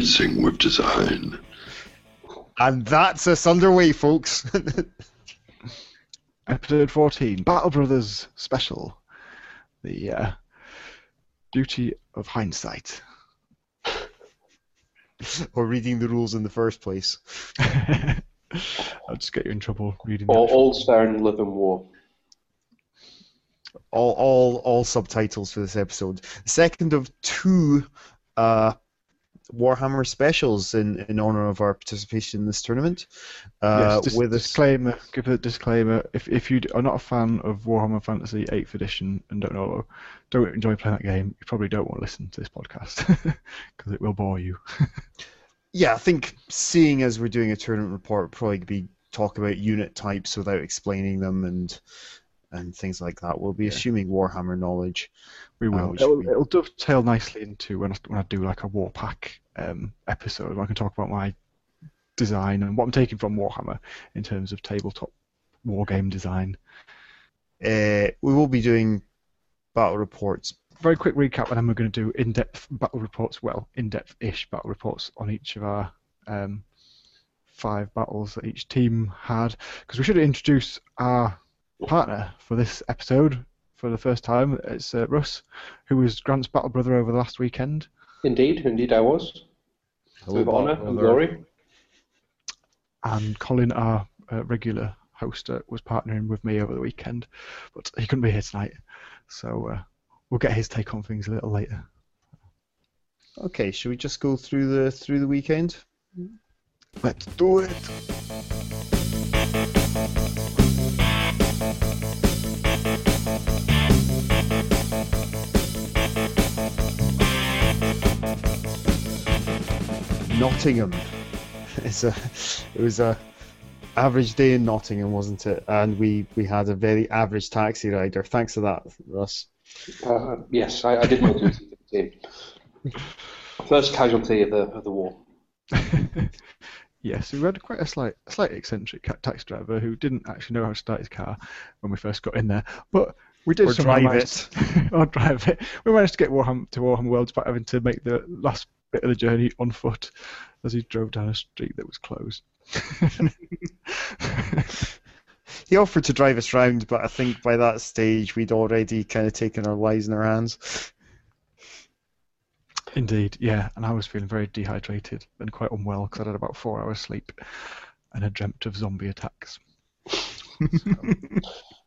to with Design. And that's us underway, folks. Episode 14, Battle Brothers Special. The uh, Beauty of Hindsight. or reading the rules in the first place. I'll just get you in trouble reading All, that. all's fair in love and war. All, all, all subtitles for this episode. Second of two uh, Warhammer specials in, in honor of our participation in this tournament. Uh, yes, dis- with us, disclaimer. Give a disclaimer. If if you are not a fan of Warhammer Fantasy 8th Edition and don't know, don't enjoy playing that game, you probably don't want to listen to this podcast because it will bore you. yeah, I think seeing as we're doing a tournament report, probably be talk about unit types without explaining them and and things like that. We'll be Yeah. assuming Warhammer knowledge. We Uh, will. which it'll, it'll dovetail nicely into when I, when I do like a war pack um, episode. Where I can talk about my design and what I'm taking from Warhammer in terms of tabletop war game design. Uh, we will be doing battle reports. Very quick recap, and then we're going to do in-depth battle reports. Well, in-depth-ish battle reports on each of our um, five battles that each team had. Because we should introduce our partner for this episode for the first time. It's uh, Russ, who was Grant's battle brother over the last weekend. Indeed, indeed I was. Hello, With honour and glory. and Colin, our uh, regular host, uh, was partnering with me over the weekend, but he couldn't be here tonight, so uh, we'll get his take on things a little later. Okay, should we just go through the through the weekend? Let's do it. Nottingham. It's a, it was a average day in Nottingham, wasn't it? And we, we had a very average taxi rider. Thanks for that, Russ. Uh, yes, I, I did my duty for the team. First casualty of the of the war. yes, we had quite a slight, a slight eccentric taxi driver who didn't actually know how to start his car when we first got in there, but we did Or somehow drive manage- or drive it. We managed to get Warham to Warham World despite having to make the last bit of the journey on foot as he drove down a street that was closed. He offered to drive us round, but I think by that stage we'd already kind of taken our lives in our hands. Indeed, yeah, and I was feeling very dehydrated and quite unwell because I had about four hours sleep and had dreamt of zombie attacks.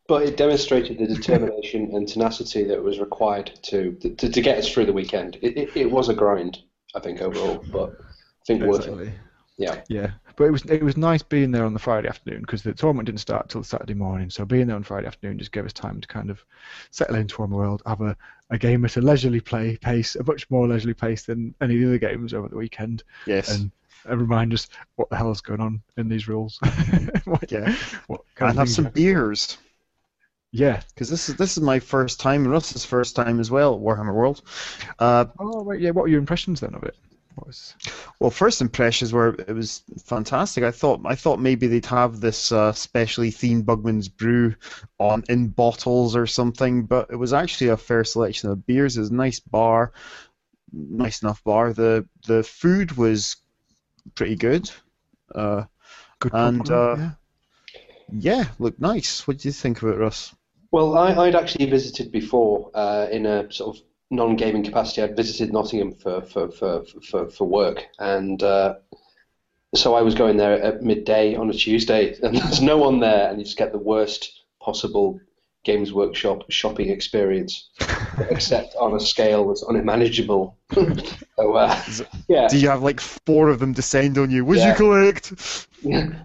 But it demonstrated the determination and tenacity that was required to to, to get us through the weekend. It, it, it was a grind, I think, overall, but I think worth it. Yeah. Yeah, but it was it was nice being there on the Friday afternoon because the tournament didn't start till Saturday morning. So being there on Friday afternoon just gave us time to kind of settle into Warhammer World, have a, a game at a leisurely play pace, a much more leisurely pace than any of the other games over the weekend, Yes. and and remind us what the hell's going on in these rules. What- yeah. what And have some are- beers. Yeah. Because this is this is my first time, and Russ's first time as well at Warhammer World. Uh, Oh wait, yeah. What were your impressions then of it? What was Well, first impressions were it was fantastic. I thought I thought maybe they'd have this uh, specially themed Bugman's Brew on in bottles or something, but it was actually a fair selection of beers. It was a nice bar, nice enough bar. The the food was pretty good. Uh, good? And, pub, uh, yeah. yeah, looked nice. What do you think of it, Russ? Well, I, I'd actually visited before uh, in a sort of non-gaming capacity. I'd visited Nottingham for for, for, for, for work, and uh, so I was going there at midday on a Tuesday, and there's no one there, and you just get the worst possible Games Workshop shopping experience, except on a scale that's unmanageable. so, uh, yeah. Do you have like four of them descend on you? Would Yeah. you collect?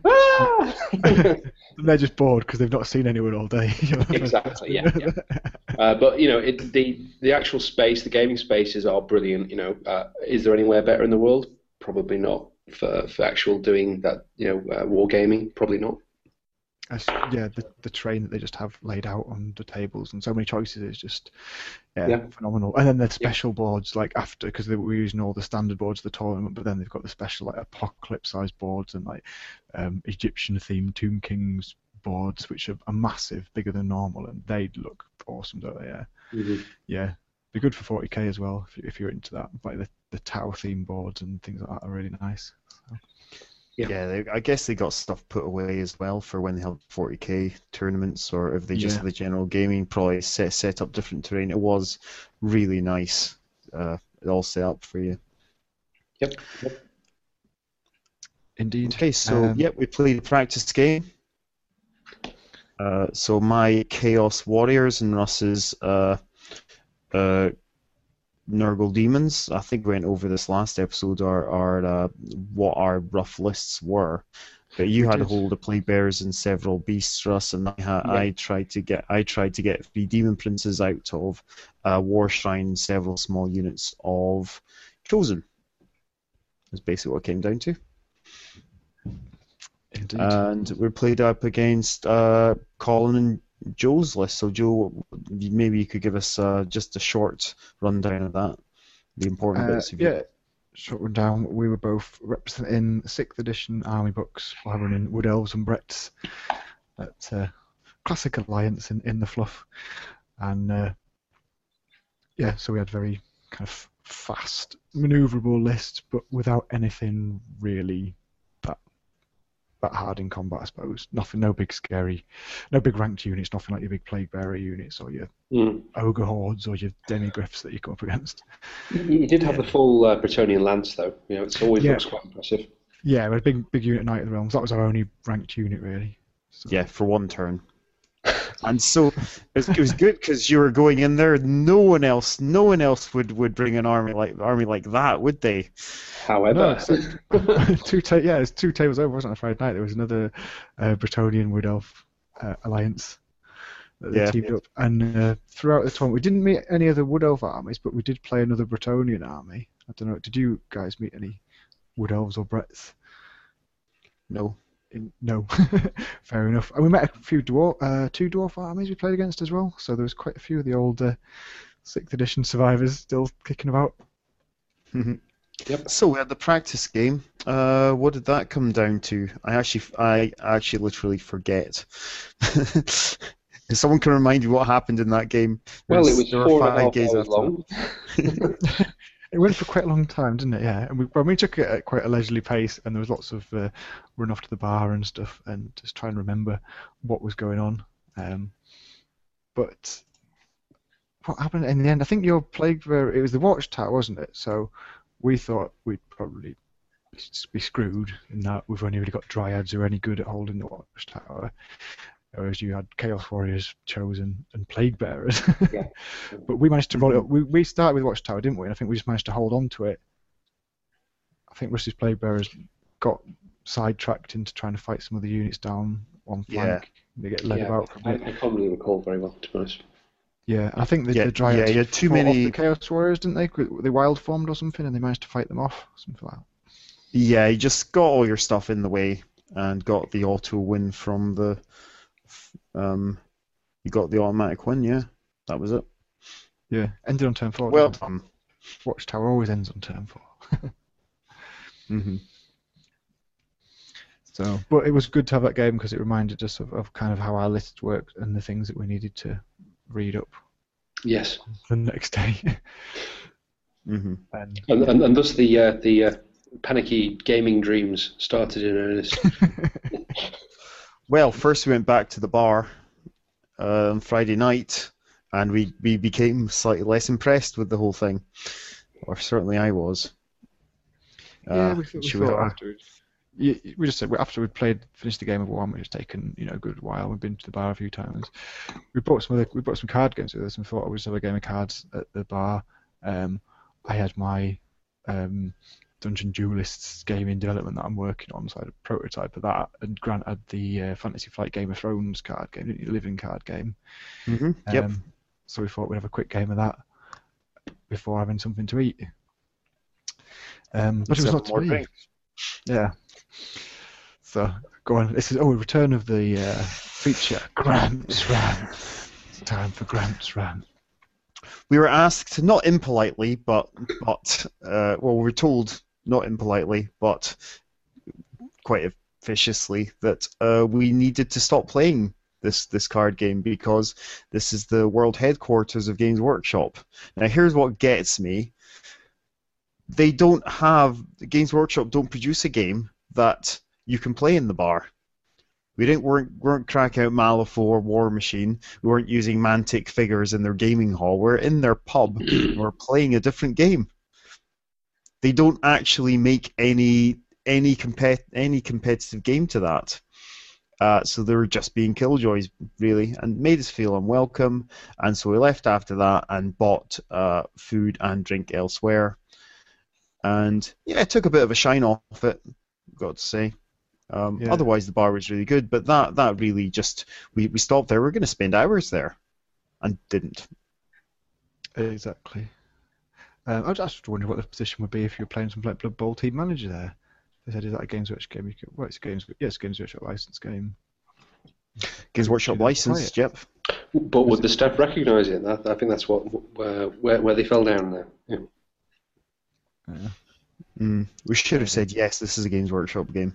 Ah! They're just bored because they've not seen anyone all day. exactly. Yeah. yeah. Uh, but you know, it, the the actual space, the gaming spaces are brilliant. You know, uh, is there anywhere better in the world? Probably not for for actual doing that. You know, uh, war gaming. Probably not. Yeah, the the train that they just have laid out on the tables and so many choices is just yeah, Yeah. phenomenal. And then the special boards like after because they were using all the standard boards of the tournament, but then they've got the special like apocalypse sized boards and like um, Egyptian themed Tomb Kings boards, which are, are massive, bigger than normal, and they look awesome, don't they? Yeah, yeah. Be good for 40k as well if, if you're into that. Like the the Tau theme boards and things like that are really nice. So, Yeah. Yeah, they, I guess they got stuff put away as well for when they held 40k tournaments, or if they just Yeah. had the general gaming, probably set set up different terrain. It was really nice. Uh, it all set up for you. Yep. yep. indeed. Okay, so Um, yep, we played a practice game. Uh, so my Chaos Warriors and Russ's uh, uh, Nurgle Demons. I think we went over this last episode. Are are uh, what our rough lists were. But you We had a did. hold of plague bears and several beasts, for us, and I, Yeah. I tried to get I tried to get three demon princes out of uh, War Shrine, and several small units of Chosen. That's basically what it came down to. Indeed. and we played up against uh, Colin and Joe's list. So Joe, maybe you could give us uh, just a short rundown of that, the important Uh, bits of yeah, short one down. We were both representing sixth edition army books while running Wood Elves and Bretts. That uh, classic alliance in, in the fluff, and uh, yeah, so we had very kind of fast, manoeuvrable list, but without anything really that that hard in combat, I suppose. Nothing, no big scary, no big ranked units, nothing like your big plague bearer units or your Mm. ogre hordes or your demigryphs that you come up against. You, you did have the full uh, Bretonnian lance, though. You know, it always Yeah. looks quite impressive. Yeah, we had a big big unit Knight of the Realms. That was our only ranked unit really. So, yeah for one turn. And so it was, it was good because you were going in there. No one else, no one else would, would bring an army like army like that, would they? However, No, two ta- yeah, it's two tables over, wasn't it? Friday night there was another uh, Bretonnian Wood Elf uh, alliance that they Yeah. teamed up, and uh, throughout the tournament we didn't meet any other Wood Elf armies, but we did play another Bretonnian army. I don't know. Did you guys meet any Wood Elves or Bretts? No. In, no, fair enough. And we met a few dwarf, uh, two dwarf armies we played against as well. So there was quite a few of the old uh, sixth edition survivors still kicking about. Yep. So we had the practice game. Uh, what did that come down to? I actually, I actually literally forget. if someone can remind me what happened in that game. well, it was there four and a five games hours long. It went for quite a long time, didn't it? Yeah, and we, well, we took it at quite a leisurely pace, and there was lots of uh, run off to the bar and stuff, and just try and remember what was going on. Um, but what happened in the end? I think your plague were it was the watchtower, wasn't it? So we thought we'd probably be screwed in that we've only really got dryads who are any good at holding the watchtower. Whereas you had Chaos Warriors chosen and Plague Bearers. Yeah. but we managed to roll it up. We, we started with Watchtower, didn't we? And I think we just managed to hold on to it. I think Rusty's Plague Bearers got sidetracked into trying to fight some of the units down one Yeah. flank. They get led yeah, about for a I, bit. I can't really recall very well, to be honest. Yeah, I think the, Yeah, the Dryads yeah, you had too fought off many- the Chaos Warriors, didn't they? They wild formed or something, and they managed to fight them off, something like that. Yeah, you just got all your stuff in the way and got the auto win from the. Um, you got the automatic win. Yeah, that was it. Yeah, ended on turn four. Well didn't done. it? Watchtower always ends on turn four. hmm So, but it was good to have that game because it reminded us of, of kind of how our lists worked and the things that we needed to read up Yes, the next day. hmm and and, and, and thus the uh, the uh, panicky gaming dreams started in earnest. Well, first we went back to the bar uh, on Friday night, and we, we became slightly less impressed with the whole thing, or certainly I was. yeah, Uh, we, we thought afterwards. We just said after we'd played, finished the game of one, which has taken you know a good while. We've been to the bar a few times. We brought some other, we brought some card games with us, and thought we'd just have a game of cards at the bar. Um, I had my um, Dungeon Duelists game in development that I'm working on, so I had a prototype of that. And Grant had the uh, Fantasy Flight Game of Thrones card game, didn't you? living card game. Mhm, Yep. Um, so we thought we'd have a quick game of that before having something to eat. Um, but it was not to be. Yeah. So go on. This is oh, return of the uh, feature. Grant's rant. It's time for Grant's rant. we were asked not impolitely, but but uh, well, we were told not impolitely, but quite officiously that uh, we needed to stop playing this this card game because this is the world headquarters of Games Workshop. Now, here's what gets me. they don't have Games Workshop don't produce a game that you can play in the bar. We didn't weren't weren't cracking out Malifaux War Machine. We weren't using Mantic figures in their gaming hall. We're in their pub. we're playing a different game. They don't actually make any any compet any competitive game to that. Uh, so they were just being killjoys, really, and made us feel unwelcome. And so we left after that and bought uh, food and drink elsewhere. And yeah, it took a bit of a shine off it, got to say. Um, Yeah. Otherwise, the bar was really good, but that that really just we, we stopped there. We are going to spend hours there, and didn't. Exactly. Um, I was just wondering what the position would be if you were playing some like Blood Bowl Team Manager there. They said, is that a Games Workshop game? You could, well, it's a Games, yeah, it's a Games Workshop licensed game. Games Workshop Didn't licensed, yep. But would the staff recognise it? That, I think that's what where, where where they fell down there. Yeah. Yeah. Mm, we should have said yes. This is a Games Workshop game.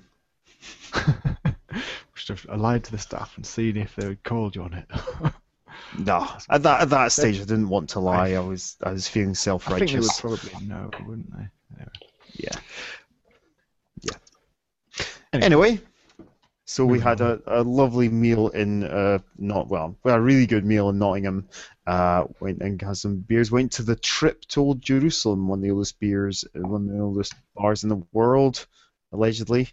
we should have lied to the staff and seen if they would called you on it. No, at that at that stage, I didn't want to lie. I was I was feeling self-righteous. think they would probably know, wouldn't they? Anyway. Yeah. Yeah. Anyway. Anyway, so we had a, a lovely meal in uh not well, a really good meal in Nottingham. Uh, went and had some beers. Went to the Trip to Old Jerusalem, one of the oldest beers, one of the oldest bars in the world, allegedly.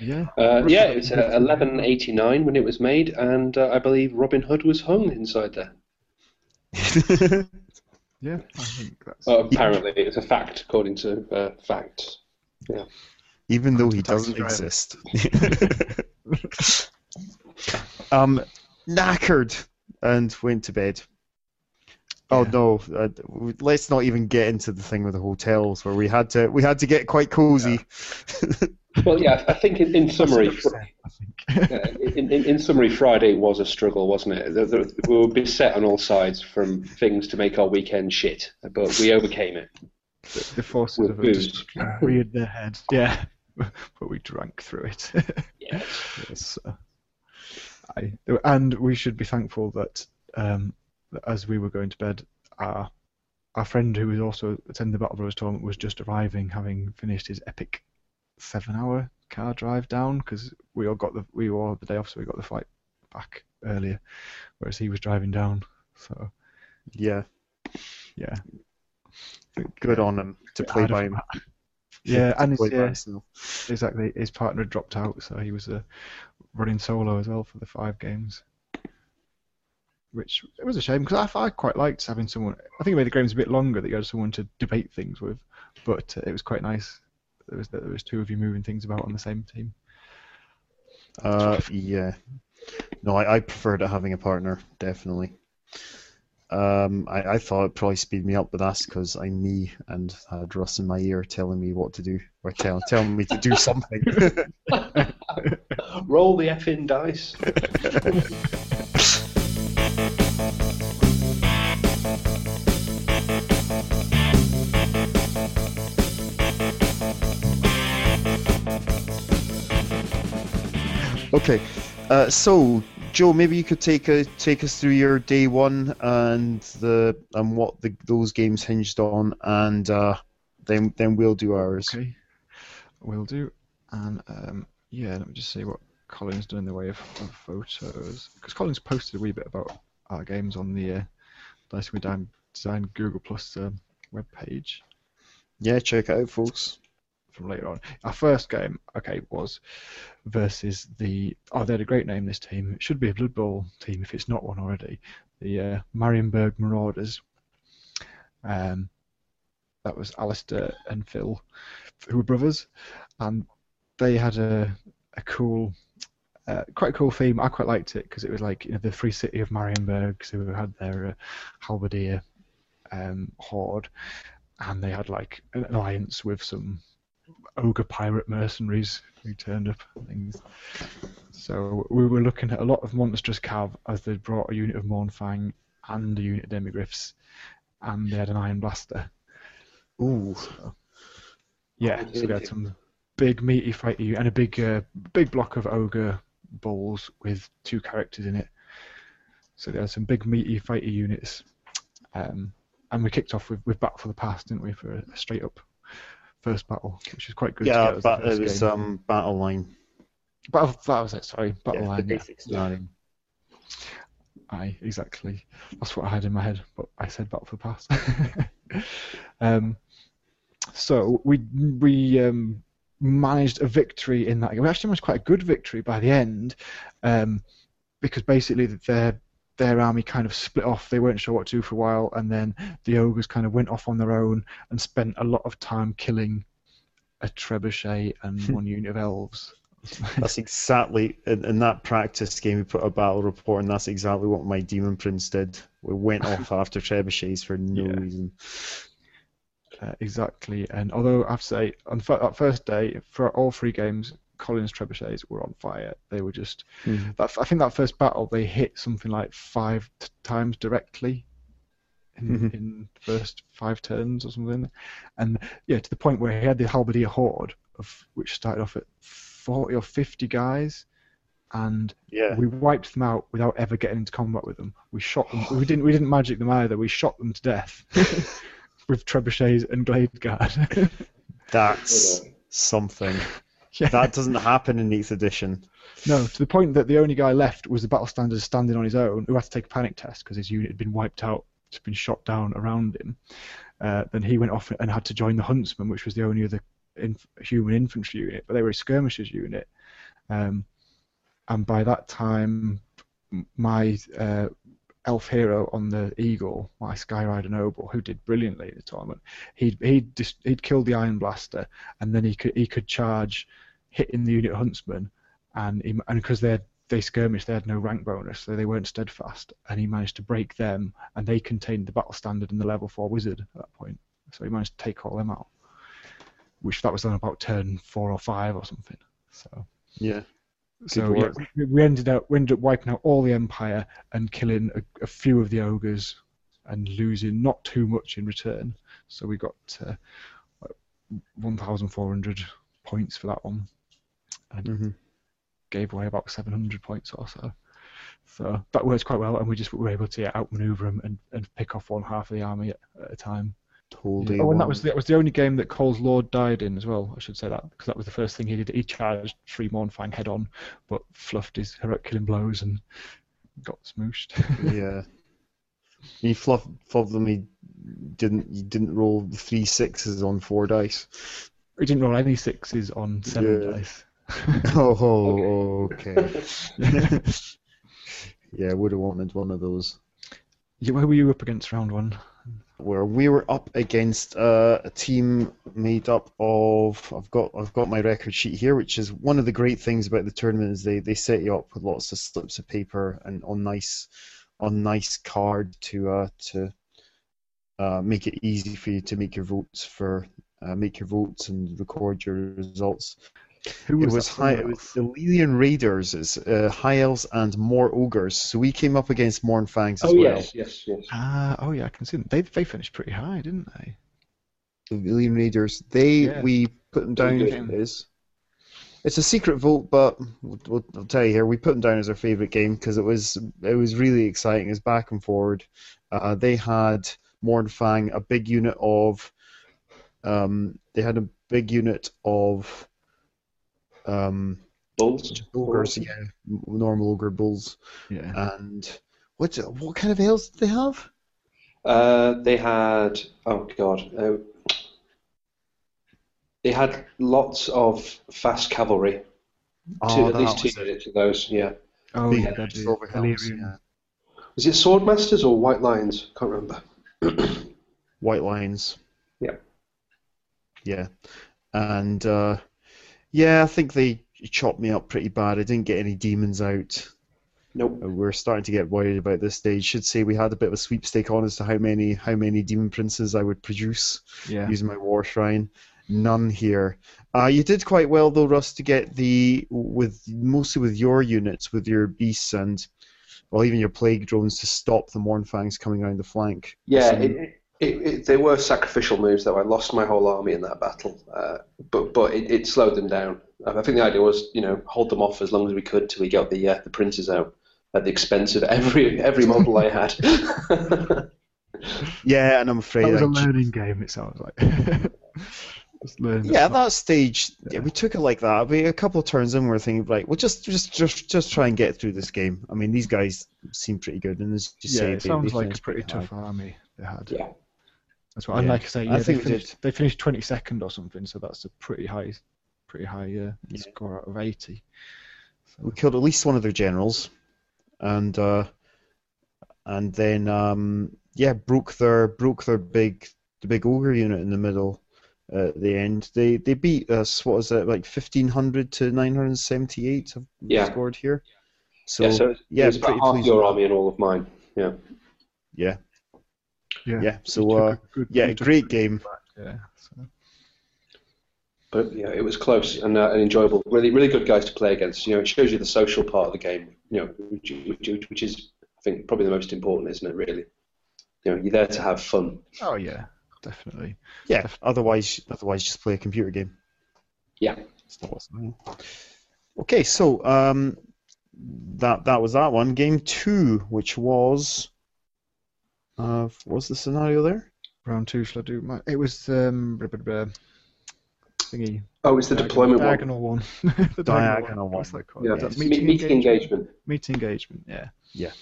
Yeah. Uh, yeah, it was uh, 1189 when it was made, and uh, I believe Robin Hood was hung inside there. Yeah, I think that's. Apparently, it's a fact according to uh, facts. Even though he doesn't driver. exist. um, knackered and went to bed. Oh Yeah. no! Uh, let's not even get into the thing with the hotels where we had to we had to get quite cozy. Well, yeah, I think in, in summary, think. Yeah, in, in, in summary, Friday was a struggle, wasn't it? The- the- We were beset on all sides from things to make our weekend shit, but we overcame it. the, the forces With of booze. reared their heads. Yeah, but we drank through it. Yeah. yes. uh, I, and we should be thankful that, um, that as we were going to bed, our our friend who was also attending the Battle Brothers tournament was just arriving, having finished his epic seven-hour car drive down because we all got the we all had the day off, so we got the flight back earlier, whereas he was driving down. So yeah, yeah, good on him to play by him. yeah, and his, yeah. Exactly. His partner had dropped out, so he was uh, running solo as well for the five games. Which it was a shame because I, I quite liked having someone. I think it made the games a bit longer that you had someone to debate things with, but uh, it was quite nice. There was that there was two of you moving things about on the same team. Uh, yeah. No, I, I prefer to having a partner, definitely. Um, I, I thought it'd probably speed me up, but that's because I'm me and had Russ in my ear telling me what to do, or tell, telling me to do something. Roll the effing dice. okay, uh, so Joe, maybe you could take a, take us through your day one and the and what the, those games hinged on, and uh, then then we'll do ours. Okay, we'll do. And um, yeah, let me just see what Colin's done in the way of, of photos because Colin's posted a wee bit about our games on the uh, Dice We Design, Design Google Plus um, web page. Yeah, check it out, folks. From later on. Our first game, okay, was versus the. Oh, they had a great name. This team. It should be a Blood Bowl team if it's not one already. The uh, Marienburg Marauders. Um, that was Alistair and Phil, who were brothers, and they had a a cool. Uh, quite a cool theme. I quite liked it because it was like you know, the free city of Marienburg, who had their uh, halberdier um, horde, and they had like an alliance with some ogre pirate mercenaries who turned up things. So we were looking at a lot of monstrous cav as they brought a unit of Mournfang and a unit of demigryphs, and they had an iron blaster. Ooh. Yeah, so we had some big meaty fighty and a big uh, big block of ogre bulls with two characters in it. So they had some big meaty fighty units. Um, and we kicked off with, with Battle for the Pass, didn't we, for a, a straight up first battle, which is quite good. to Yeah, but it was game. um, battle line. battle. That was it. Sorry, battle Yeah, line. the yeah. scenario. Aye, exactly. That's what I had in my head, but I said Battle for Pass. um, so we we um, managed a victory in that game. We actually managed quite a good victory by the end, um, because basically their their army kind of split off. They weren't sure what to do for a while, and then the ogres kind of went off on their own and spent a lot of time killing a trebuchet and one unit of elves. That's exactly in, in that practice game. We put a battle report, and that's exactly what my demon prince did. We went off after trebuchets for no Yeah. reason. Uh, exactly, and although I have to say, on that first day, for all three games, Colin's trebuchets were on fire. They were just. Mhm. That, I think that first battle, they hit something like five t- times directly in, Mhm. in the first five turns or something, and yeah, to the point where he had the halberdier horde, of which started off at forty or fifty guys, and Yeah. we wiped them out without ever getting into combat with them. We shot them. We didn't. We didn't magic them either. We shot them to death with trebuchets and glade guard. That's something. yeah. That doesn't happen in 8th edition. No, to the point that the only guy left was the battle standard standing on his own, who had to take a panic test because his unit had been wiped out, just been shot down around him. Uh, then he went off and had to join the huntsman, which was the only other inf- human infantry unit, but they were a skirmishers unit. Um, and by that time, my uh, elf hero on the eagle, my Skyrider noble, who did brilliantly in the tournament, he'd he'd dis- he'd killed the iron blaster, and then he could he could charge, hitting the unit huntsman, and he, and because they they skirmished, they had no rank bonus, so they weren't steadfast, and he managed to break them, and they contained the battle standard and the level four wizard at that point, so he managed to take all them out, which that was on about turn four or five or something. So Yeah. so yeah, we, we ended up we ended up wiping out all the empire and killing a, a few of the ogres and losing not too much in return. So we got uh, 1,400 points for that one, and hmm gave away about 700 points or so. So that works quite well, and we just were able to yeah, outmaneuver them and, and pick off one half of the army at, at a time. Totally. Oh, and that was that was the only game that Cole's Lord died in as well. I should say that because that was the first thing he did. He charged three Mournfang head on, but fluffed his killing blows and got smooshed. yeah. He fluffed, fluffed them. He didn't. He didn't roll three sixes on four dice. he didn't roll any sixes on seven Yeah. dice. Oh, okay. yeah, would have wanted one of those. Yeah, Where were you up against round one? Where we were up against uh, a team made up of I've got I've got my record sheet here, which is one of the great things about the tournament is they, they set you up with lots of slips of paper and on nice on nice card to uh, to uh, make it easy for you to make your votes for uh, make your votes and record your results. Who It was, was high, it was the Lelian Raiders, it's, uh, High Elves and more ogres. So we came up against Mournfangs as Oh well. yes, yes, yes. Ah, oh yeah, I can see them. They they finished pretty high, didn't they? The Lelian Raiders. They Yeah. we put them down as it's a secret vote, but we'll, we'll, I'll tell you here. We put them down as our favorite game because it was it was really exciting. It was back and forward. Uh, they had Mournfang, a big unit of. Um, they had a big unit of. Um, Bulls. ogres, yeah, normal ogre bulls. Yeah. And what what kind of ales did they have? Uh, they had oh god, uh, they had lots of fast cavalry. Two, at least two units of those. Yeah. Oh Big yeah, they'd be Ellyrian. yeah. Was it Swordmasters or White Lions? Can't remember. White Lions. Yeah. Yeah. And uh, yeah, I think they chopped me up pretty bad. I didn't get any demons out. Nope. We're starting to get worried about this stage. Should say we had a bit of a sweepstake on as to how many how many demon princes I would produce Yeah. using my war shrine. None here. Uh, you did quite well though, Russ, to get the with mostly with your units, with your beasts and well even your plague drones to stop the Mournfangs coming around the flank. Yeah, it, it, it, it, they were sacrificial moves though. I lost my whole army in that battle, uh, but but it, it slowed them down. I think the idea was, you know, hold them off as long as we could till we got the uh, the princes out at the expense of every every model I had. Yeah, and I'm afraid That was I a learning game. It sounds like. Yeah, at that's not- that stage, yeah. Yeah. we took it like that. We a couple of turns in, we we're thinking, right, well, just just just just try and get through this game. I mean, these guys seem pretty good, and as you yeah, say, it they, sounds they like a finished pretty high. tough army they had. Yeah. That's what. And Yeah. like I say, I yeah, they think we finished, did. they finished 22nd or something, so that's a pretty high, pretty high uh, Yeah. score out of 80. We killed at least one of their generals, and uh, and then um, yeah, broke their broke their big the big ogre unit in the middle. uh, at the end, they they beat us. What was it like fifteen hundred to nine hundred seventy eight? Have Yeah. scored here. So yeah, so yeah, it's about half pleased your army and all of mine. Yeah. yeah, Yeah. yeah. So uh, a good- yeah, you great game. back, Yeah. So. But yeah, it was close and, uh, and enjoyable. Really, really good guys to play against. You know, it shows you the social part of the game. You know, which, which, which is, I think, probably the most important, isn't it? Really. You know, you're there to have fun. Oh yeah, definitely. Yeah. Otherwise, otherwise, just play a computer game. Yeah. It's not what's- Okay, so um, that that was that one. Game two, which was uh, what was the scenario there? Round two, shall I do my? It was um, blah, blah, blah, thingy. Oh, it's the deployment one. diagonal one. the Diagonal What's one. that called? Yeah, Yeah, that's meeting, meeting, engagement. Meeting engagement. Yeah. Yeah.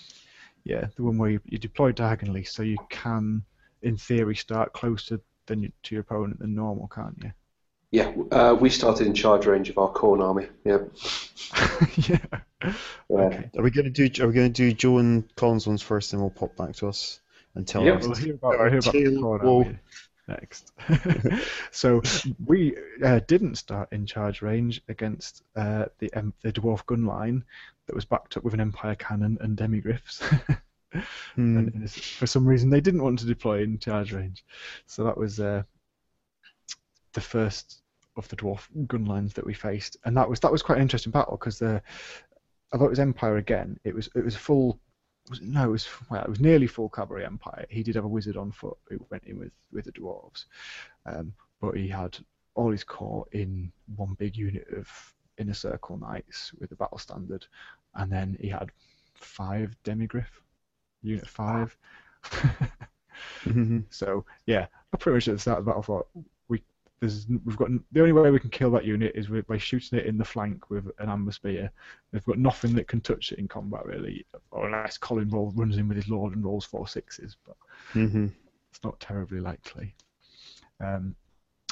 Yeah, the one where you, you deploy diagonally, so you can, in theory, start closer than you, to your opponent than normal, can't you? Yeah, uh, we started in charge range of our Khorne army. Yeah. yeah. Yeah. Okay. Are we going to do? Are we going to do Joe and Colin's ones first, and we'll pop back to us tell Yeah, us? We'll hear about, we'll hear about corner next. so we uh, didn't start in charge range against uh, the um, the dwarf gun line that was backed up with an empire cannon and demigryphs. Hmm. and, for some reason they didn't want to deploy in charge range, so that was uh, the first of the dwarf gun lines that we faced, and that was that was quite an interesting battle because the although it was empire again, it was it was full. Was no, it was well, it was nearly full cavalry empire. He did have a wizard on foot who went in with with the dwarves, um, but he had all his core in one big unit of inner circle knights with the battle standard, and then he had five demigryph, unit five. Mhm. so yeah, I pretty much at the start of the battle thought there's we've got the only way we can kill that unit is with, by shooting it in the flank with an amber spear. They've got nothing that can touch it in combat really, unless Colin roll, runs in with his lord and rolls four sixes, but Mhm. it's not terribly likely. Um,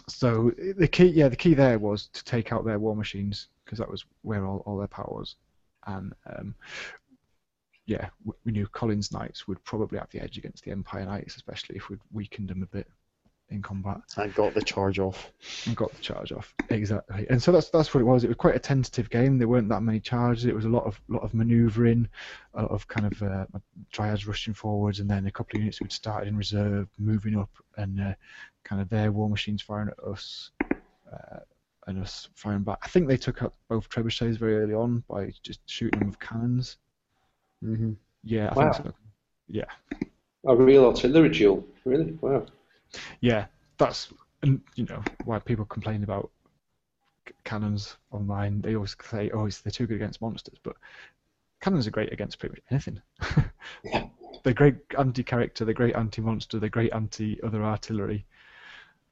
so the key, yeah, the key there was to take out their war machines because that was where all, all their power was, and um, yeah, we knew Colin's knights would probably have the edge against the Empire knights, especially if we'd weakened them a bit in combat And got the charge off. and got the charge off exactly. And so that's that's what it was. It was quite a tentative game. There weren't that many charges. It was a lot of lot of manoeuvring, a lot of kind of uh, dryads rushing forwards, and then a couple of units who'd started in reserve, moving up, and uh, kind of their war machines firing at us, uh, and us firing back. I think they took up both trebuchets very early on by just shooting them with cannons. hmm Yeah, I Wow. think so. Yeah, A real artillery duel. Really? Wow. Yeah. That's and you know why people complain about cannons online. They always say, "Oh, it's, they're too good against monsters," but cannons are great against pretty much anything. Yeah. They're great anti-character. They're great anti-monster. They're great anti-other artillery.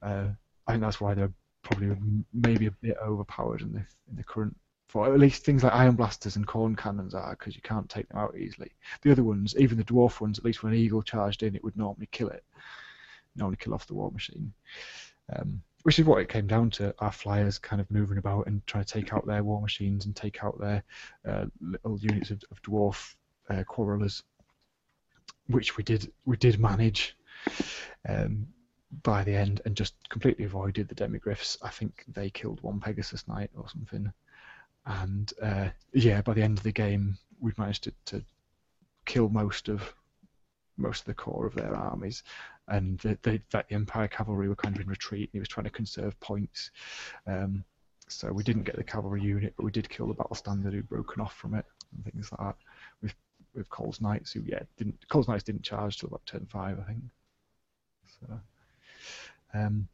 Uh, I think that's why they're probably maybe a bit overpowered in the in the current. For at least things like iron blasters and Khorne cannons are, because you can't take them out easily. The other ones, even the dwarf ones, at least when an eagle charged in, it would normally kill it. Normally kill off the war machine. Um, which is what it came down to. Our flyers kind of moving about and trying to take out their war machines and take out their uh, little units of, of dwarf uh, quarrelers, which we did we did manage um, by the end and just completely avoided the demigryphs. I think they killed one Pegasus Knight or something, and uh, yeah, by the end of the game, we'd managed to, to kill most of most of the core of their armies, and the, the, that the Empire cavalry were kind of in retreat. And he was trying to conserve points, um, so we didn't get the cavalry unit, but we did kill the battle standard who'd broken off from it and things like that. With with Cole's Knights, who yeah didn't Cole's Knights didn't charge till about turn five, I think. So, um,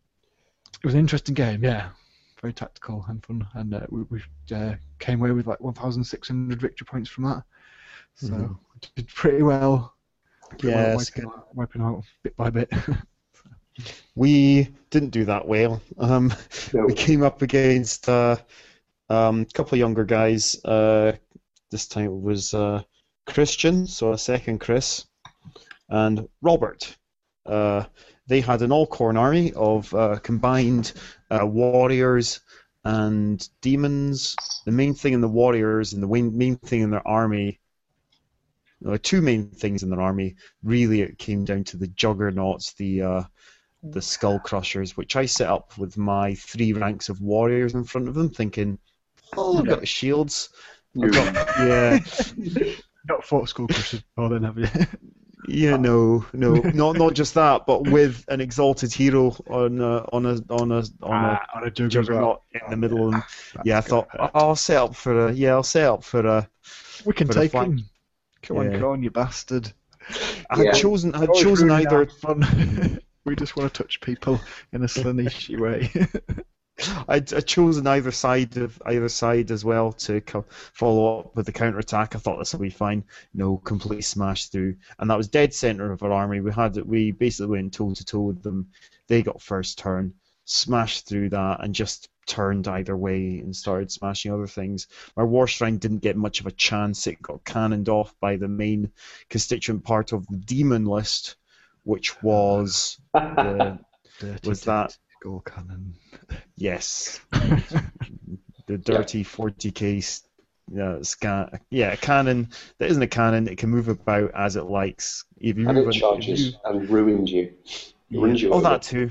it was an interesting game, yeah, very tactical and fun, and uh, we, we uh, came away with like 1,600 victory points from that. So Mhm. did pretty well. Yes. wiping, out, wiping out bit by bit. We didn't do that well. Um, No. we came up against uh, um, a couple of younger guys. Uh, this time it was uh, Christian, so a second Chris, and Robert. Uh, they had an all-Khorne army of uh, combined uh, warriors and demons. The main thing in the warriors and the main thing in their army, uh, two main things in their army, really it came down to the juggernauts, the uh, the skull crushers, which I set up with my three ranks of warriors in front of them, thinking, oh, I've got shields. I've got, yeah, Not fought Skull Crushers before then, have you? yeah, no, no, not not just that, but with an exalted hero on a, on a on a on a Ah, on a juggernaut. juggernaut in the middle, and yeah, I thought good. oh, I'll set up for a yeah, I'll set up for a. we can take fight. him. Come on, Yeah. come on, you bastard. I had Yeah. chosen I had Always chosen either our fun. we just want to touch people in a Slaaneshi way. I'd, I'd chosen either side of either side as well to co- follow up with the counter attack. I thought this would be fine. No, complete smash through, and that was dead center of our army. We had we basically went toe to toe with them. They got first turn, smashed through that, and just turned either way and started smashing other things. My war shrine didn't get much of a chance. It got cannoned off by the main constituent part of the demon list, which was the, Dirty, Was that- dirty Skull cannon. yes, the dirty 40k s- uh, scan. Yeah, a cannon that isn't a cannon. It can move about as it likes. If you and move it charges you- and ruins you. yeah. ruins you Oh, over. that too.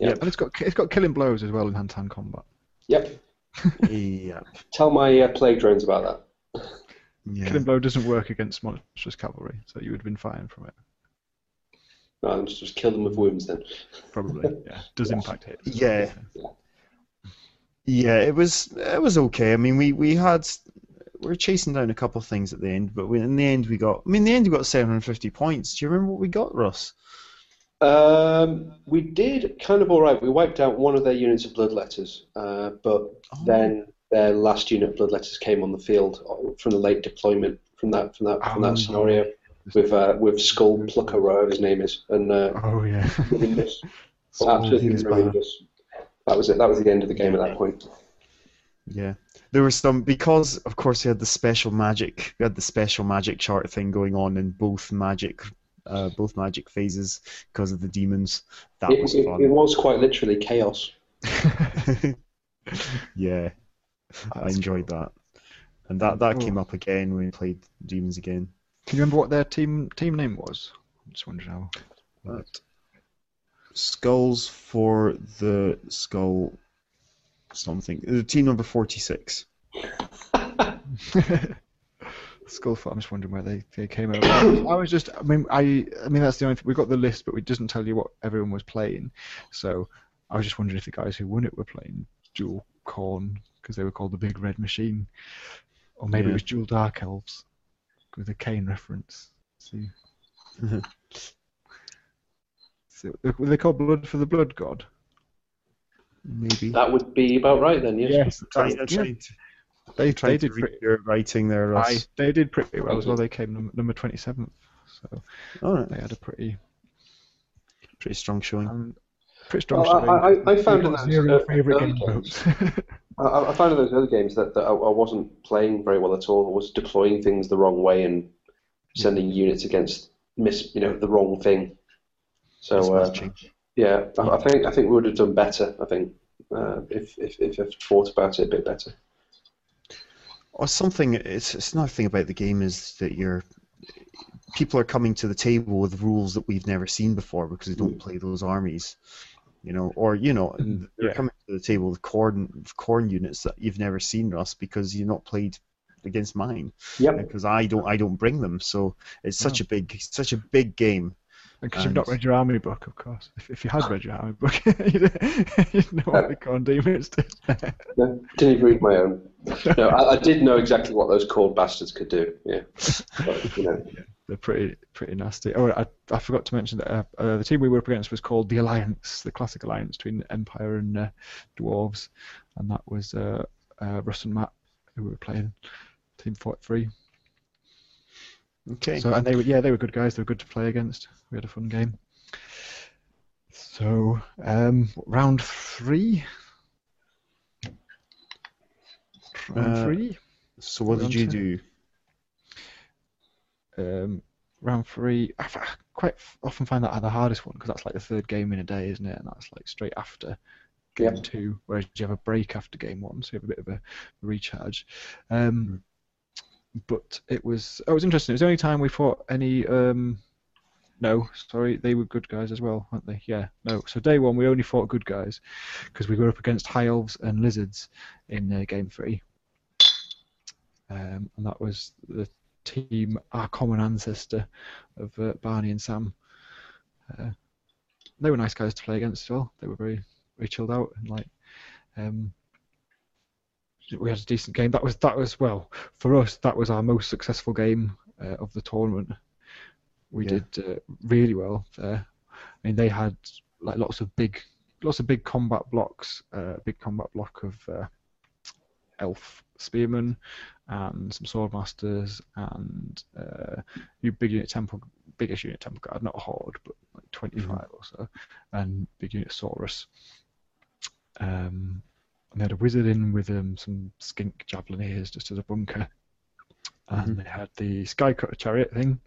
Yeah. And it's got it's got killing blows as well in hand-to-hand combat. Yep. Yeah. Tell my uh, plague drones about that. yeah. Killing blow doesn't work against monstrous cavalry, so you would have been fine from it. No, let's just kill them with wounds then. Probably, yeah. Does Yeah. impact hits. Yeah. Yeah, it was it was okay. I mean, we we had we were chasing down a couple of things at the end, but we, in the end we got. I mean, in the end we got 750 points. Do you remember what we got, Russ? Um, we did kind of all right. We wiped out one of their units of bloodletters, uh, but Oh. then their last unit of bloodletters came on the field uh, from the late deployment from that from that from Oh. that scenario with uh, with Skull Plucker, whatever his name is, and uh, Oh yeah. Oh, absolutely was ruined bad. us. That was it. That was the end of the game at that point. Yeah, there was some because of course we had the special magic. We had the special magic chart thing going on in both magic, uh, both magic phases because of the demons. That it, was fun. It was quite literally chaos. yeah, I enjoyed cool. that, and that that oh. came up again when we played demons again. Can you remember what their team team name was? I'm just wondering how. Uh, Skulls for the skull something. The team number 46. Skullful. I'm just wondering where they, they came over. I was just, I mean, I, I mean that's the only thing. We got the list, but it doesn't tell you what everyone was playing. So I was just wondering if the guys who won it were playing Dual Khorne because they were called the Big Red Machine, or maybe yeah. it was Dual Dark Elves with a Khaine reference. See. Mm-hmm. so, were they called Blood for the Blood God? Maybe. That would be about right then, yes. Yes, that's, that's, yeah. They, trying they did read pretty. your writing there, Aye, Russ. they did pretty well as well. They came num- number 27th, so All right. they had a pretty Pretty strong showing. um, pretty strong. Well, I- showing. I- I found We've in those, zero uh, favourite game games- I, I found in those other games that, that I, I wasn't playing very well at all. I was deploying things the wrong way and sending units against miss, you know, the wrong thing. So uh, Mismatching. yeah, I, I think I think we would have done better. I think uh, if if if I'd thought about it a bit better. Or something. It's it's another thing about the game is that you're people are coming to the table with rules that we've never seen before because they don't mm. play those armies. You know, or you know, mm, they're Yeah. coming to the table with Khorne with Khorne units that you've never seen, Russ, because you've not played against mine. Yep. Because I don't I don't bring them, so it's such mm. a big such a big game. Because you've not read your army book, of course. If, if you had read your army book, you'd, you'd know what the Khorne demons do. No, didn't even read my own. No, I, I did know exactly what those cold bastards could do. Yeah, but, you know, They're pretty pretty nasty. Oh, I, I forgot to mention that uh, uh, the team we were up against was called the Alliance, the classic alliance between Empire and uh, Dwarves, and that was uh, uh, Russ and Matt who we were playing. Team 43. Okay. So and they were yeah they were good guys. They were good to play against. We had a fun game. So, um, round three. Round Uh, three. So what did you two. do? Um, round three. I, f- I quite f- often find that the hardest one because that's like the third game in a day, isn't it? And that's like straight after game Yep. two, whereas you have a break after game one, so you have a bit of a recharge. Um, but it was oh, it was interesting. It was the only time we fought any. Um, no, sorry, they were good guys as well, weren't they? Yeah, no. So day one we only fought good guys because we were up against high elves and lizards in uh, game three, um, and that was the team, our common ancestor of uh, Barney and Sam. Uh, they were nice guys to play against as well. They were very very chilled out and like. Um, we had a decent game. That was that was well for us. That was our most successful game uh, of the tournament. We Yeah. did uh, really well there. I mean, they had like lots of big, lots of big combat blocks. Uh, big combat block of uh, elf spearmen and some sword masters and uh, you big unit temple, biggest unit temple guard, not a horde, but like 25 or so, and big unit saurus. Um, and they had a wizard in with um, some skink javeliniers just as a bunker. And they had the skycutter chariot thing.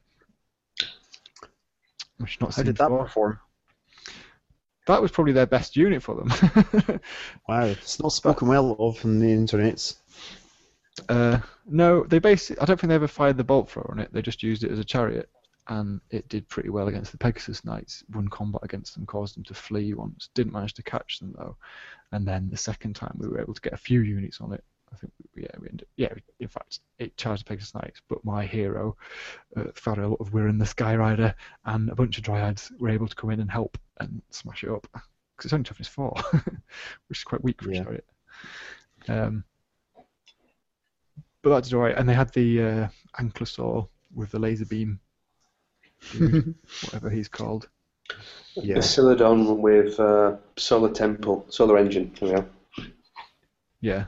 Which not How seen did that before. perform? That was probably their best unit for them. Wow, it's not spoken well of on the internet. uh, no, they basically. I don't think they ever fired the bolt thrower on it. They just used it as a chariot, and it did pretty well against the Pegasus Knights. One combat against them caused them to flee once. Didn't manage to catch them though. And then the second time we were able to get a few units on it. I think yeah, we ended, yeah. In fact, it charged the Pegasus Knights, but my hero, uh, Farrell of We're in the Sky Rider, and a bunch of Dryads were able to come in and help and smash it up. Because it's only toughness four, which is quite weak for Yeah. a chariot. Um, but that did alright. And they had the uh, Ankylosaur with the laser beam, whatever he's called. Yeah. The Celadon with uh, Solar Temple, Solar Engine. There we go. Yeah.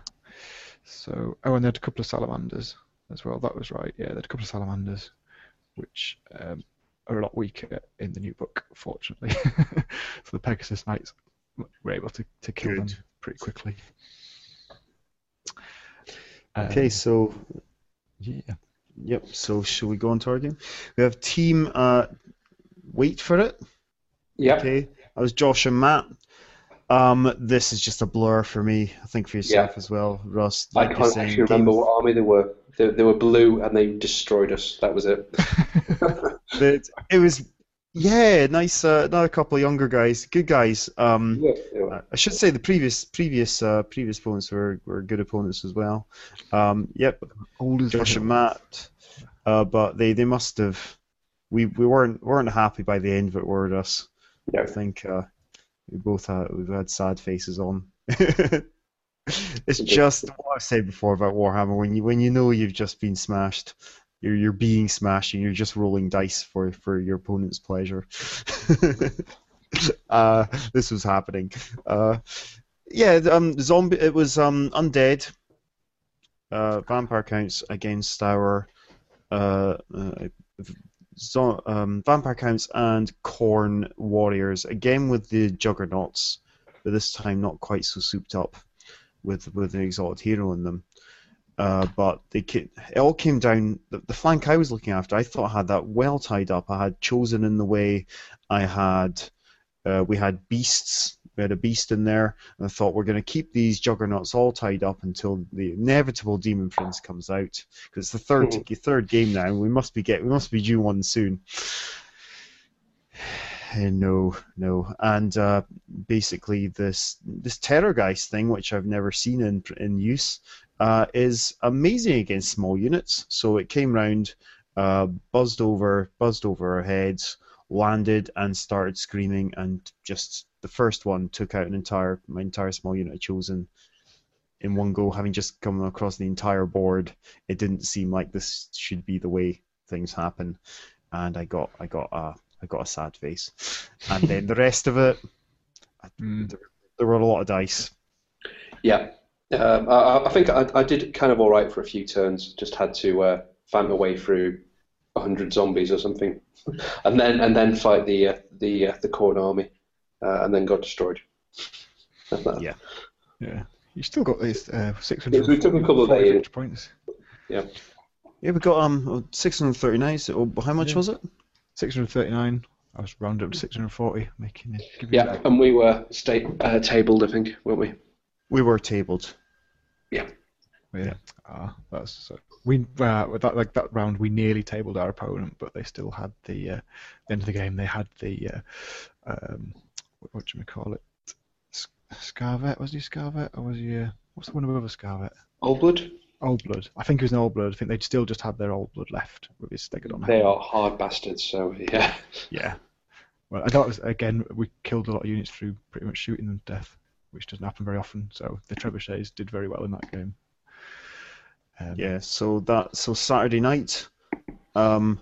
So, oh, and they had a couple of salamanders as well. That was right. Yeah, they had a couple of salamanders, which um, are a lot weaker in the new book, fortunately. so the Pegasus Knights were able to, to kill them pretty quickly. Okay, Um, so yeah. Yep. So shall we go on to our game? We have team. Uh, wait for it. Yep. Okay, I was Josh and Matt. Um, this is just a blur for me. I think for yourself as well, Russ. I like you're can't saying, actually remember what army they were. They, they were blue and they destroyed us. That was it. But it was, yeah, nice. Uh, another couple of younger guys, good guys. Um, Yeah, they. I should say the previous previous uh, previous opponents were, were good opponents as well. Um, yep, Old as Josh and. Matt, uh, but they, they must have. We, we weren't weren't happy by the end of it, were us? No. I think uh, we both had we've had sad faces on. it's just what I've said before about Warhammer. When you when you know you've just been smashed, you're you're being smashed, and you're just rolling dice for for your opponent's pleasure. uh, this was happening. Uh, yeah, um, zombie. It was um undead. Uh, vampire counts against our uh, uh, zo- um, vampire counts and Khorne warriors again with the juggernauts, but this time not quite so souped up with with an exalted hero in them. Uh, but they it all came down. The, the flank I was looking after, I thought I had that well tied up. I had chosen in the way. I had uh, we had beasts. We had a beast in there, and I thought we're going to keep these juggernauts all tied up until the inevitable demon prince comes out because it's the third third game now. We must be get we must be due one soon. No, no, and uh, basically this this terrorgheist thing, which I've never seen in in use, uh, is amazing against small units. So it came round, uh, buzzed over, buzzed over our heads, landed, and started screaming, and just the first one took out an entire my entire small unit I'd chosen in one go, having just come across the entire board. It didn't seem like this should be the way things happen, and I got I got a I got a sad face, and then the rest of it, Mm. there, there were a lot of dice. Yeah. Um, I, I think I, I did kind of all right for a few turns. Just had to uh, find my way through hundred zombies or something, and then and then fight the uh, the uh, the Khorne army. uh, and then got destroyed. Yeah. Yeah. You still got these uh, Yes, we took a couple of 640 days. victory points. Yeah, Yeah, we got um 639. So how much Yeah. was it? 639. I was rounded up to 640, making it. Yeah, and we were state uh, tabled, I think, weren't we? We were tabled. Yeah, Yeah. ah, that's so we uh, with that like that round we nearly tabled our opponent, but they still had the uh, the end of the game. They had the uh, um, what, what do we call it? S- Scarvet was he Scarvet or was he? Uh, what's the one above a Scarvet? Old Blood? Old Blood. I think he was an Old Blood. I think they'd still just had their Old Blood left with his Stegodon. They are hard bastards, so yeah. Yeah. Well, I thought was, again we killed a lot of units through pretty much shooting them to death, which doesn't happen very often. So the trebuchets did very well in that game. Um, Yeah. So that so Saturday night. Um,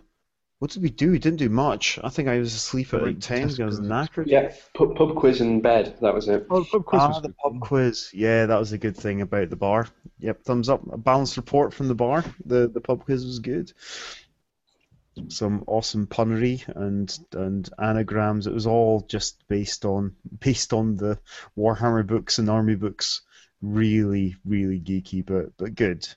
what did we do? We didn't do much. I think I was asleep at like ten. test I was quizzes. knackered. Yeah, pub, pub quiz in bed, that was it. Oh, the pub quiz Ah, was the good. pub quiz. Yeah, that was a good thing about the bar. Yep, thumbs up. A balanced report from the bar. The the pub quiz was good. Some awesome punnery and and anagrams. It was all just based on based on the Warhammer books and army books. Really, really geeky, but but good.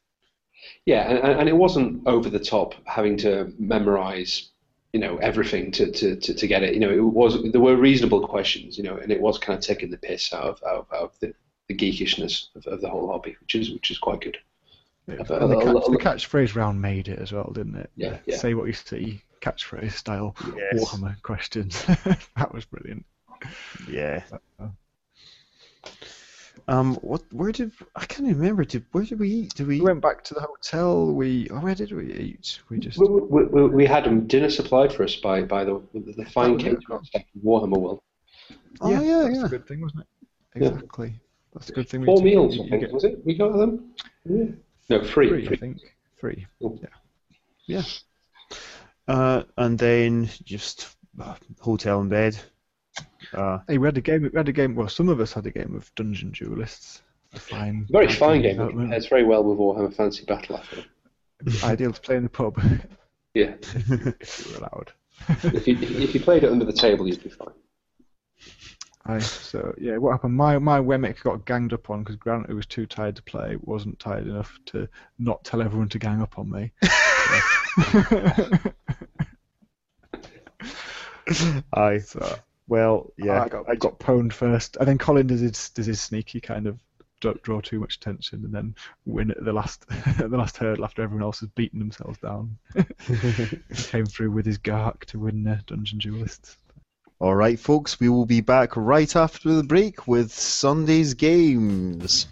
Yeah, and, and it wasn't over the top having to memorize, you know, everything to, to, to, to get it. You know, it was there were reasonable questions, you know, and it was kind of taking the piss out of, out of, out of the, the geekishness of, of the whole hobby, which is which is quite good. Yeah. I've- And the, catch, the catchphrase round made it as well, didn't it? Yeah, yeah. Say what you see, catchphrase style, Yes. Warhammer questions. that was brilliant. Yeah. Uh, Um. What? Where did I can't remember. Did where did we eat? Did we? We went back to the hotel. We oh, where did we eat? We just We, we, we, we had um, dinner supplied for us by by the the fine Oh, really? catering staff of Warhammer World. Oh yeah, that's yeah. a good thing, wasn't it? Yeah. Exactly. That's a good thing. Four took- meals, I think, was it? We got them. Yeah. No, free. three, I free. think. Three. Uh, and then just uh, hotel and bed. Uh, Hey, we had a game. We had a game. Well, some of us had a game of Dungeon Duelists. A fine. Very fine game. It development. compares very well with Warhammer Fantasy Battle. I feel. Ideal to play in the pub Yeah. if you were allowed. if you if you played it under the table, you'd be fine. Aye, so yeah, what happened? My my Wemmick got ganged up on because Grant, who was too tired to play, wasn't tired enough to not tell everyone to gang up on me. Aye. so Well, yeah. I got, I got pwned first, and then Colin does his does his sneaky kind of don't draw too much attention, and then win at the last the last hurdle after everyone else has beaten themselves down. Came through with his Gark to win uh, Dungeon Duelists. All right, folks. We will be back right after the break with Sunday's games.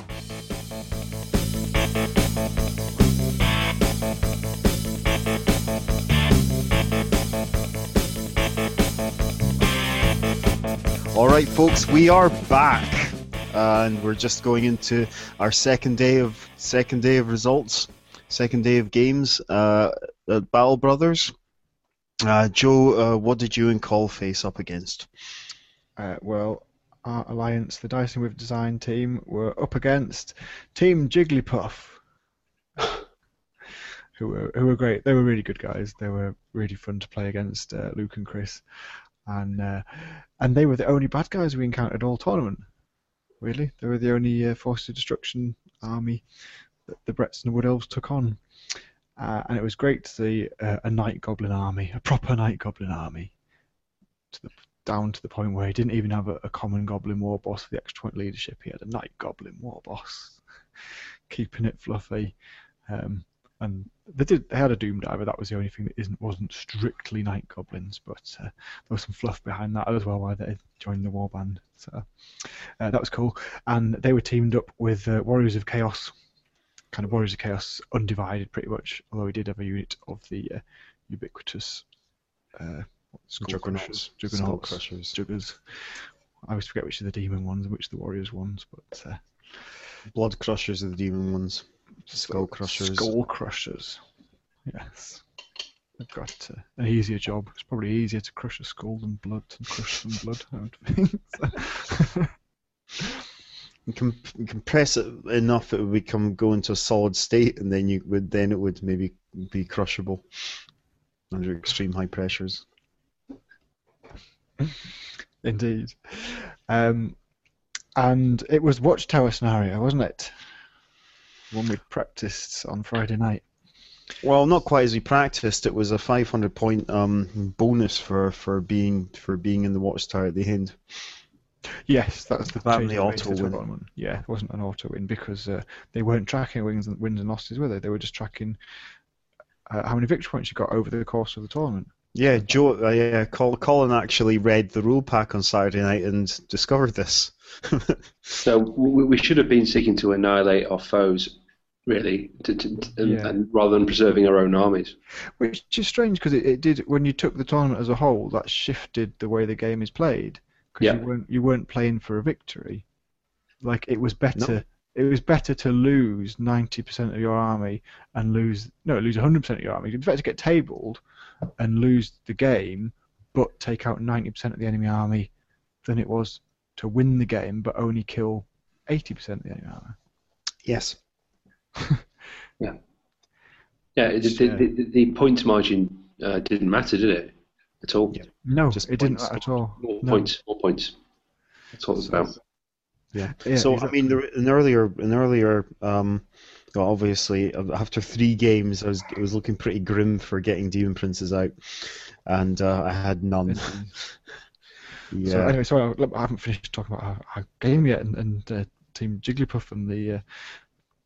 All right, folks, we are back, and we're just going into our second day of second day of results, second day of games uh, at Battle Brothers. Uh, Joe, uh, what did you and Call face up against? Uh, well, our alliance, the Dicing with Design team, were up against Team Jigglypuff, who were who were great. They were really good guys. They were really fun to play against uh, Luke and Chris, and uh, and they were the only bad guys we encountered all tournament. Really, they were the only uh, Forces of Destruction army that the Bretts and the Wood Elves took on. Uh, and it was great to see uh, a Night Goblin army, a proper Night Goblin army, to the down to the point where he didn't even have a, a common Goblin war boss for the extra point leadership. He had a Night Goblin war boss, keeping it fluffy. Um, and they did. They had a Doom Diver. That was the only thing that isn't wasn't strictly Night Goblins, but uh, there was some fluff behind that as well. Why they joined the warband. So uh, that was cool. And they were teamed up with uh, Warriors of Chaos, kind of Warriors of Chaos, undivided pretty much. Although we did have a unit of the uh, ubiquitous uh, Juggernauts. Juggernauts, Crushers. Juggers. I always forget which are the demon ones and which are the warriors ones, but uh, Blood Crushers are the demon ones. Skull Crushers. Skull Crushers. Yes. They've got uh, an easier job. It's probably easier to crush a skull than blood and crush some blood. I would think. You can it enough, it would become go into a solid state, and then you would then it would maybe be crushable under extreme high pressures. Indeed. Um, and it was Watchtower scenario, wasn't it? One we practiced on Friday night. Well, not quite as we practiced. It was a 500 point um, bonus for, for being for being in the watchtower at the end. Yes, that's the That and the auto win. tournament. Yeah, it wasn't an auto win because uh, they weren't tracking wins and wins and losses, were they? They were just tracking uh, how many victory points you got over the course of the tournament. Yeah, Joe. Uh, yeah, Colin actually read the rule pack on Saturday night and discovered this. So we, we should have been seeking to annihilate our foes, really, to, to, to- and, Yeah. and rather than preserving our own armies. Which is strange because it, it did when you took the tournament as a whole, that shifted the way the game is played. Because Yeah. you weren't you weren't playing for a victory. Like it was better. It was better to lose ninety percent of your army and lose no lose hundred percent of your army. It's better to get tabled and lose the game, but take out ninety percent of the enemy army, than it was to win the game but only kill eighty percent of the enemy army. yes. Yeah, It's, the, the, the, the points margin uh, didn't matter, did it? At all. Yeah. No, Just it didn't at all. More No. points, more points. That's what it's about. Yeah. so exactly. I mean, the, in earlier, in earlier, um, well, obviously uh, after three games, I was it was looking pretty grim for getting Demon Princes out, and uh, I had none. yeah. So anyway, sorry, I I haven't finished talking about our, our game yet, and, and uh, Team Jigglypuff and the uh,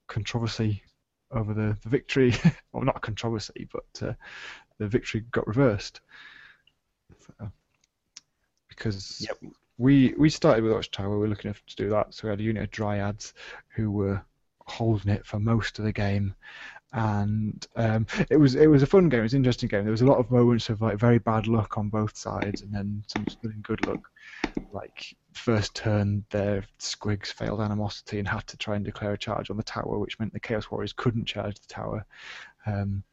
controversy over the, the victory. well, not controversy, but uh, the victory got reversed. Because Yep. we we started with Watchtower, we were looking to do that, so we had a unit of Dryads who were holding it for most of the game. And um, it was it was a fun game. It was an interesting game. There was a lot of moments of like very bad luck on both sides, and then some good luck. Like first turn, their squigs failed animosity and had to try and declare a charge on the tower, which meant the Chaos Warriors couldn't charge the tower. Um,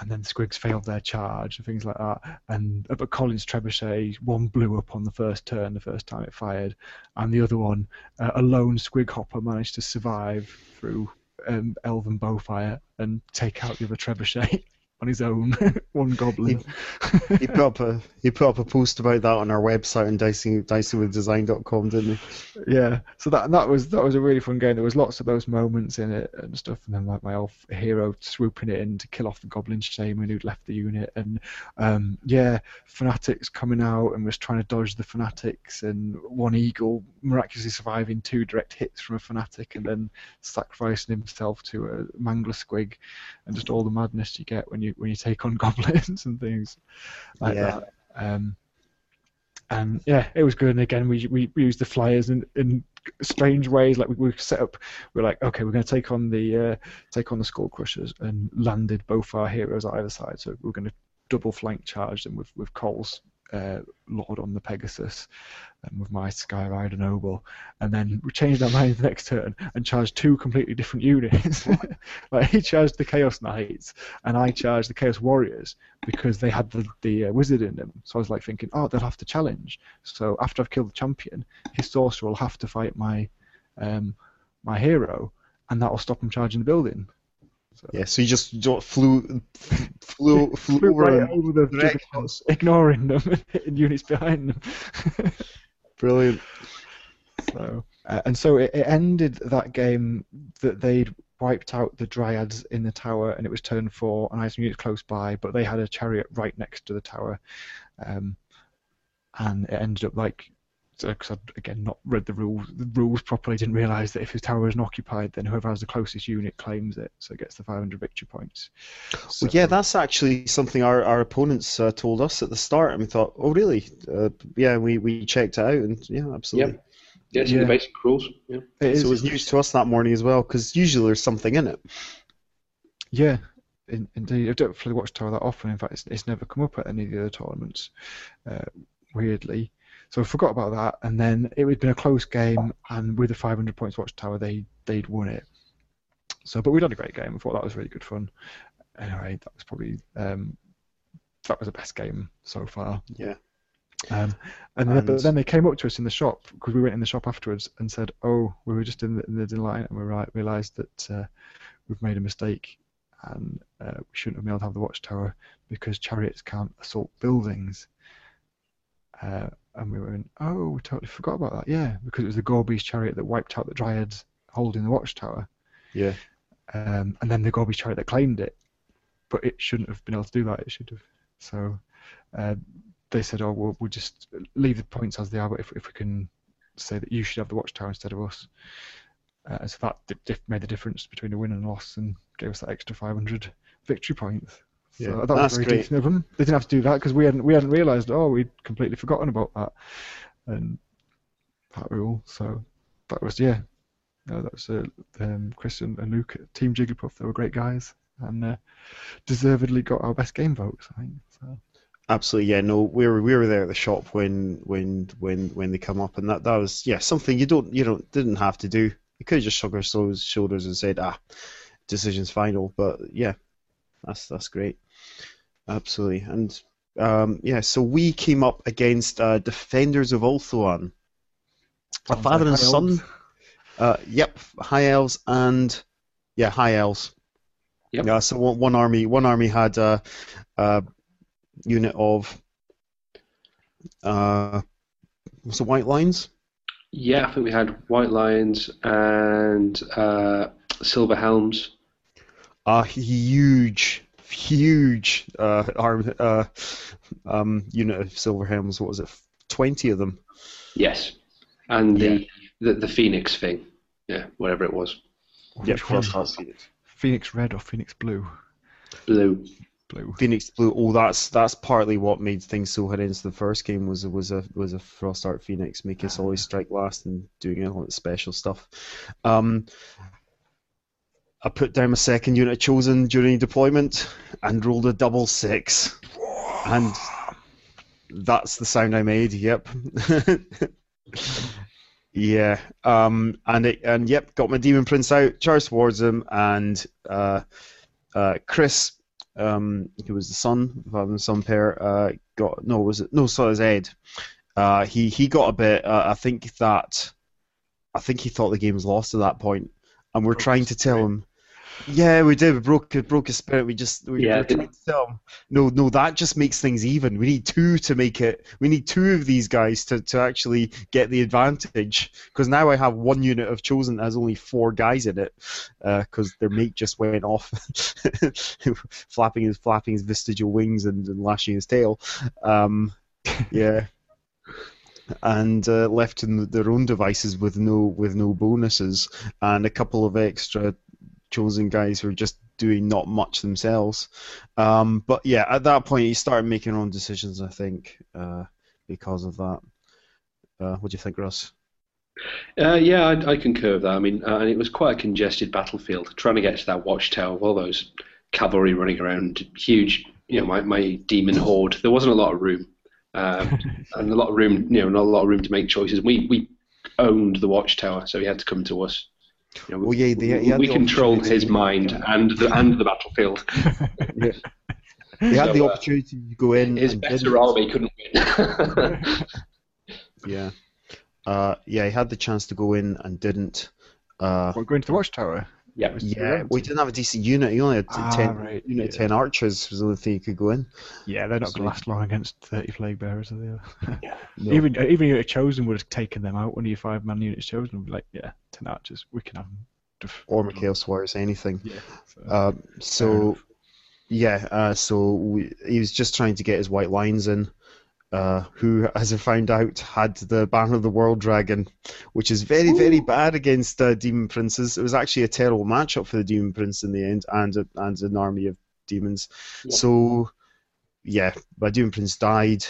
and then the squigs failed their charge and things like that. And uh, but Colin's Trebuchet one blew up on the first turn, the first time it fired, and the other one, uh, a lone squig hopper managed to survive through um, elven bowfire and take out the other trebuchet on his own, one goblin. he put up a he put up a post about that on our website on dicing dicingwithdesign.com, didn't he? yeah, so that that was that was a really fun game. There was lots of those moments in it and stuff, and then like my elf hero swooping it in to kill off the goblin shaman who'd left the unit, and um, yeah, fanatics coming out and was trying to dodge the fanatics, and one eagle miraculously surviving two direct hits from a fanatic, and then sacrificing himself to a mangler squig, and just all the madness you get when you when you take on goblins and things like Yeah. that. Um, and yeah, it was good. And again, we we, we used the flyers in, in strange ways. Like we, we set up, we are like, okay, we're going to take on the uh, take on the skull crushers, and landed both our heroes either side. So we're going to double flank charge them with with Cole's uh, Lord on the Pegasus, and with my Skyrider Noble, and then we changed our minds the next turn and charged two completely different units. like he charged the Chaos Knights, and I charged the Chaos Warriors because they had the the uh, wizard in them. So I was like thinking, oh, they'll have to challenge. So after I've killed the champion, his sorcerer will have to fight my um, my hero, and that will stop him charging the building. So Yeah, so you just flew flew flew, flew over right over the direct juggernauts, ignoring them and hitting units behind them. Brilliant. So, uh, and so it, it ended that game that they'd wiped out the dryads in the tower, and it was turn four, and I had some units close by, but they had a chariot right next to the tower, um, and it ended up like. Because I'd again not read the rules, the rules properly, didn't realise that if his tower isn't occupied, then whoever has the closest unit claims it, so it gets the 500 victory points. So, Well, yeah, that's actually something our, our opponents uh, told us at the start, and we thought, oh, really? Uh, yeah, we, we checked it out, and yeah, absolutely. Yeah, it's Yeah. the basic rules. Yeah. it is, So it was news to us that morning as well, because usually there's something in it. Yeah, in, indeed. I don't play Watchtower that often. In fact, it's, it's never come up at any of the other tournaments, uh, weirdly. So I forgot about that, and then it had been a close game, and with the 500 points Watchtower, they they'd won it. So, but we'd had a great game. I thought that was really good fun. Anyway, that was probably um, that was the best game so far. Yeah. Um, and, then, but then they came up to us in the shop because we went in the shop afterwards and said, "Oh, we were just in the, in the line and we right, realised that uh, we've made a mistake and uh, we shouldn't have been able to have the watchtower because chariots can't assault buildings." Uh, and we went, oh, we totally forgot about that. Yeah, because it was the Gorby's chariot that wiped out the Dryads holding the watchtower. Yeah. Um, and then the Gorby's chariot that claimed it, but it shouldn't have been able to do that. It should have. So uh, they said, oh, we'll, we'll just leave the points as they are, but if, if we can say that you should have the watchtower instead of us. Uh, so that made the difference between a win and a loss and gave us that extra 500 victory points. So Yeah, that was that's very great. decent of them. They didn't have to do that because we hadn't we hadn't realised. Oh, we'd completely forgotten about that and that rule. So that was yeah. No, that was uh, um, Chris and, and Luke at Team Jigglypuff. They were great guys and uh, deservedly got our best game votes. I think. So. Absolutely, yeah. No, we were we were there at the shop when when when when they come up, and that that was yeah something you don't you don't didn't have to do. You could have just shrugged our shoulders and said ah, decision's final. But yeah, that's that's great. Absolutely, and um, yeah. So we came up against uh, defenders of Ulthuan, a father like and son. Uh, yep, high elves and yeah, high elves. Yep. Yeah, so one, one army, one army had a, a unit of uh, was it White Lions? Yeah, I think we had White Lions and uh, Silver Helms. A huge, huge uh, arm, uh, um, unit of silver helms. What was it? Twenty of them. Yes, and the, the the Phoenix thing. Yeah, whatever it was. Yeah, Which one? cross Phoenix. Phoenix Red or Phoenix Blue? Blue. Blue. Phoenix Blue. Oh, that's that's partly what made things so horrendous. The first game was was a was a Frostheart Phoenix, making us always strike last and doing all that special stuff. Um, I put down my second unit chosen during deployment and rolled a double six, and that's the sound I made. Yep. yeah. Um, and it and yep, got my demon prince out, charged towards him, and uh, uh, Chris um, who was the son of having son pair, uh, got no was it no so it was Ed. Uh, he he got a bit. Uh, I think that I think he thought the game was lost at that point, and we're Broke trying to tell him. Yeah, we did. We broke it. Broke his spirit. We just we, Yeah, we're trying to tell him. No, no, that just makes things even. We need two to make it. We need two of these guys to, to actually get the advantage. Because now I have one unit of chosen that has only four guys in it, because their mate just went off, flapping his flapping his vestigial wings and, and lashing his tail. Um, yeah. And uh, left in their own devices with no with no bonuses and a couple of extra chosen guys who are just doing not much themselves. Um, but yeah, at that point, he started making own decisions. I think uh, because of that. Uh, what do you think, Russ? Uh, yeah, I, I concur with that. I mean, uh, and it was quite a congested battlefield. Trying to get to that watchtower, with all those cavalry running around, huge. You know, my, my demon horde. There wasn't a lot of room, um, and a lot of room. You know, not a lot of room to make choices. We we owned the watchtower, so he had to come to us. You know, Well, yeah, they- we, we the controlled his mind and the and the battlefield. He had So, the uh, opportunity to go in. His and better didn't. army couldn't win. Yeah, uh, yeah, he had the chance to go in and didn't. Uh, We're going to the watchtower. Yeah. yeah, we didn't have a decent unit. He only had t- Ah, ten right, unit, yeah. ten archers was the only thing he could go in. Yeah, they're not So- going to last long against 30 flag bearers, are they? No. Even uh, even your chosen would have taken them out. One of your five man units chosen would be like, yeah, 10 archers, we can have them. Def- or Mikhail Suarez, anything. Yeah. So, Um, so, yeah, uh, so we, he was just trying to get his White Lions in, uh, who, as I found out, had the Banner of the World Dragon, which is very, very bad against uh, Demon Princes. It was actually a terrible matchup for the Demon Prince in the end, and a, and an army of demons. Yeah. So, yeah, my Demon Prince died,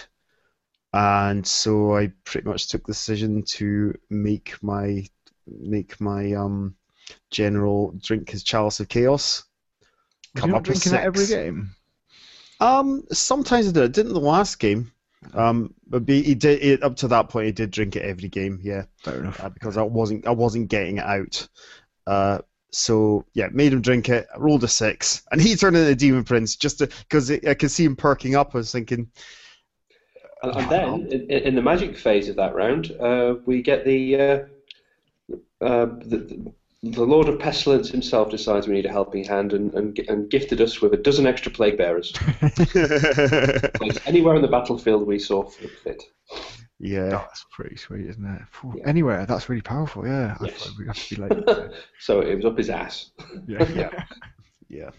and so I pretty much took the decision to make my make my um general drink his chalice of chaos. come you not drinking that every game? Um, sometimes I did. I didn't the last game. Um, but be, he did it, up to that point. He did drink it every game. Yeah, Fair enough. uh, because I wasn't I wasn't getting it out. Uh, so yeah, made him drink it. Rolled a six, and he turned into a demon prince just because I could see him perking up. I was thinking, And, and then, in, in the magic phase of that round, uh, we get the, uh, uh, the the Lord of Pestilence himself decides we need a helping hand and, and, and gifted us with a dozen extra plague bearers. Anywhere on the battlefield we saw fit. Yeah. That's pretty sweet, isn't it? Yeah. Anywhere, that's really powerful. Yeah, Yes. thought we'd have to be late. so it was up his ass. yeah. Yeah. Yeah.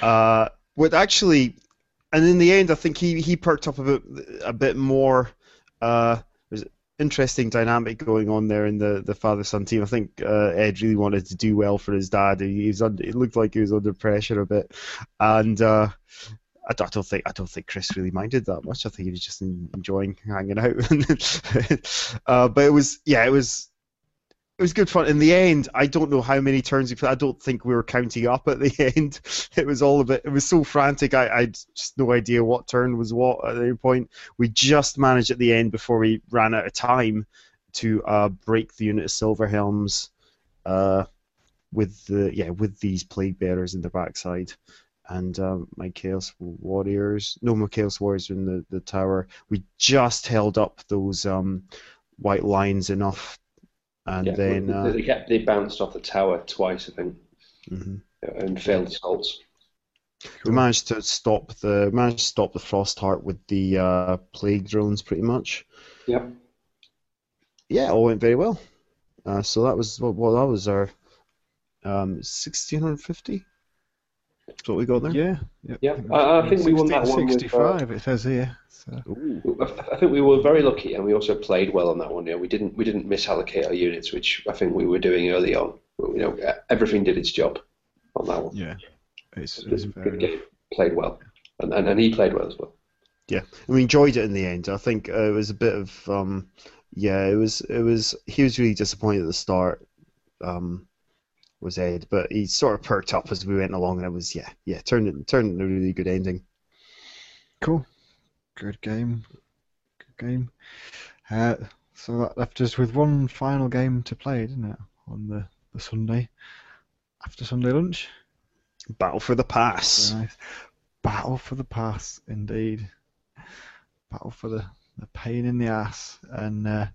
Uh, what actually, and in the end, I think he, he perked up a bit a bit more. Uh, there's interesting dynamic going on there in the, the father son team. I think uh, Ed really wanted to do well for his dad. He, he was under, it looked like he was under pressure a bit, and uh, I, don't- I don't think I don't think Chris really minded that much. I think he was just enjoying hanging out. uh, but it was yeah, it was it was good fun. In the end, I don't know how many turns we played. I don't think we were counting up at the end. It was all a bit. It was so frantic. I, I had just no idea what turn was what at any point. We just managed at the end before we ran out of time to uh, break the unit of silver helms uh, with the yeah with these plague bearers in the backside. And um, my chaos warriors, no, my chaos warriors in the, the tower. We just held up those um, White Lions enough, and yeah, then they, uh, kept, they bounced off the tower twice, I think, mm-hmm. and failed Skulls. We managed to stop the managed to stop the frost heart with the uh, plague drones, pretty much. Yep. Yeah, all went very well. Uh, so that was well, that was our um, 1650 so we got there. Yeah. Yep. Yeah. I, I think we won that one. With, uh, 65. Uh, it says here. So. I, think we were very lucky, and we also played well on that one. Yeah, we didn't we didn't misallocate our units, which I think we were doing early on. You know, everything did its job on that one. Yeah. It's, it's good game. Played well, and, and and he played well as well. Yeah, and we enjoyed it in the end. I think uh, it was a bit of um, yeah, it was it was he was really disappointed at the start. Um, was Ed, but he sort of perked up as we went along, and it was yeah, yeah, turned it turned into a really good ending. Cool. Good game. Good game. Uh, so that left us with one final game to play, didn't it? On the, the Sunday. After Sunday lunch. Battle for the pass. Nice. Battle for the pass, indeed. Battle for the, the pain in the ass. And uh,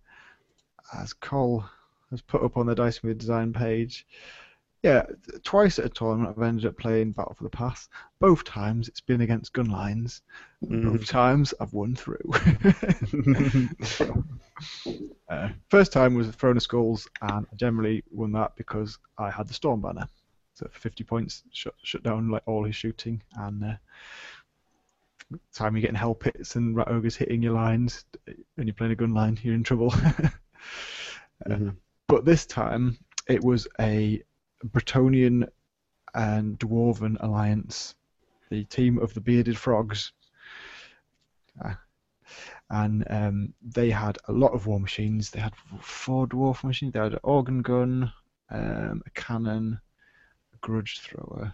as Cole has put up on the Dice design page, yeah, twice at a tournament I've ended up playing Battle for the Pass. Both times it's been against gun lines. Both times I've won through. uh, first time was Throne of Skulls, and I generally won that because I had the Storm Banner. So for 50 points, shut, shut down like all his shooting, and uh, time you're getting hell pits and rat ogres hitting your lines, and you're playing a gun line, you're in trouble. Mhm. But this time it was a Bretonnian and Dwarven alliance, the team of the bearded frogs. Ah. and um, they had a lot of war machines. They had four dwarf machines. They had an organ gun, um, a cannon, a grudge thrower.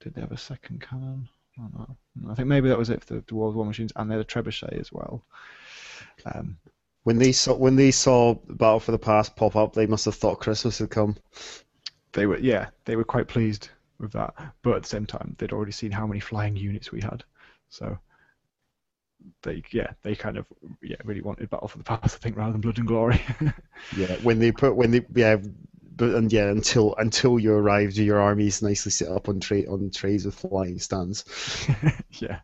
Did they have a second cannon? I. I think maybe that was it for the dwarf war machines, and they had a trebuchet as well. Um, When they saw when they saw Battle for the Pass pop up, they must have thought Christmas had come. they were yeah they were quite pleased with that but at the same time they'd already seen how many flying units we had so they yeah they kind of yeah really wanted battle for the Pass i think rather than blood and glory Yeah, when they put when they yeah, but and yeah until until you arrived, your armies nicely set up on tray on trays with flying stands. yeah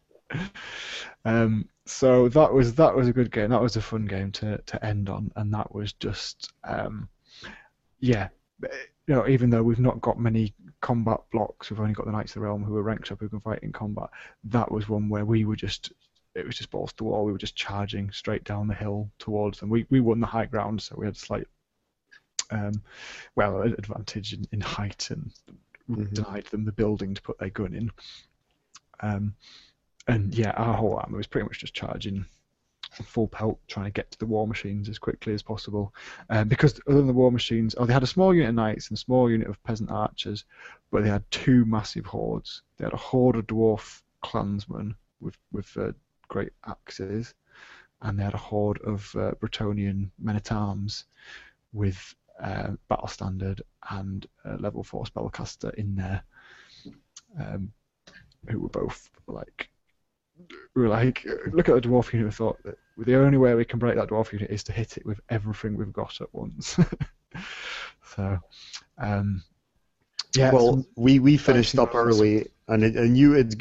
um so that was that was a good game. That was a fun game to to end on. And that was just um yeah you know even though we've not got many combat blocks we've only got the knights of the realm who are ranked up who can fight in combat that was one where we were just it was just balls to the wall. We were just charging straight down the hill towards them. We we won the high ground so we had slight um well advantage in, in height and Mhm. denied them the building to put their gun in. Um and yeah, our whole army was pretty much just charging full pelt, trying to get to the war machines as quickly as possible. Um, because other than the war machines, oh, they had a small unit of knights and a small unit of peasant archers, but they had two massive hordes. They had a horde of dwarf clansmen with with uh, great axes, and they had a horde of uh, Bretonnian men at arms with uh, battle standard and level four spellcaster in there, um, who were both like we were like, look at the dwarf unit. We thought that the only way we can break that dwarf unit is to hit it with everything we've got at once. so, um, yeah. well, some- we, we finished up early, And I, I knew it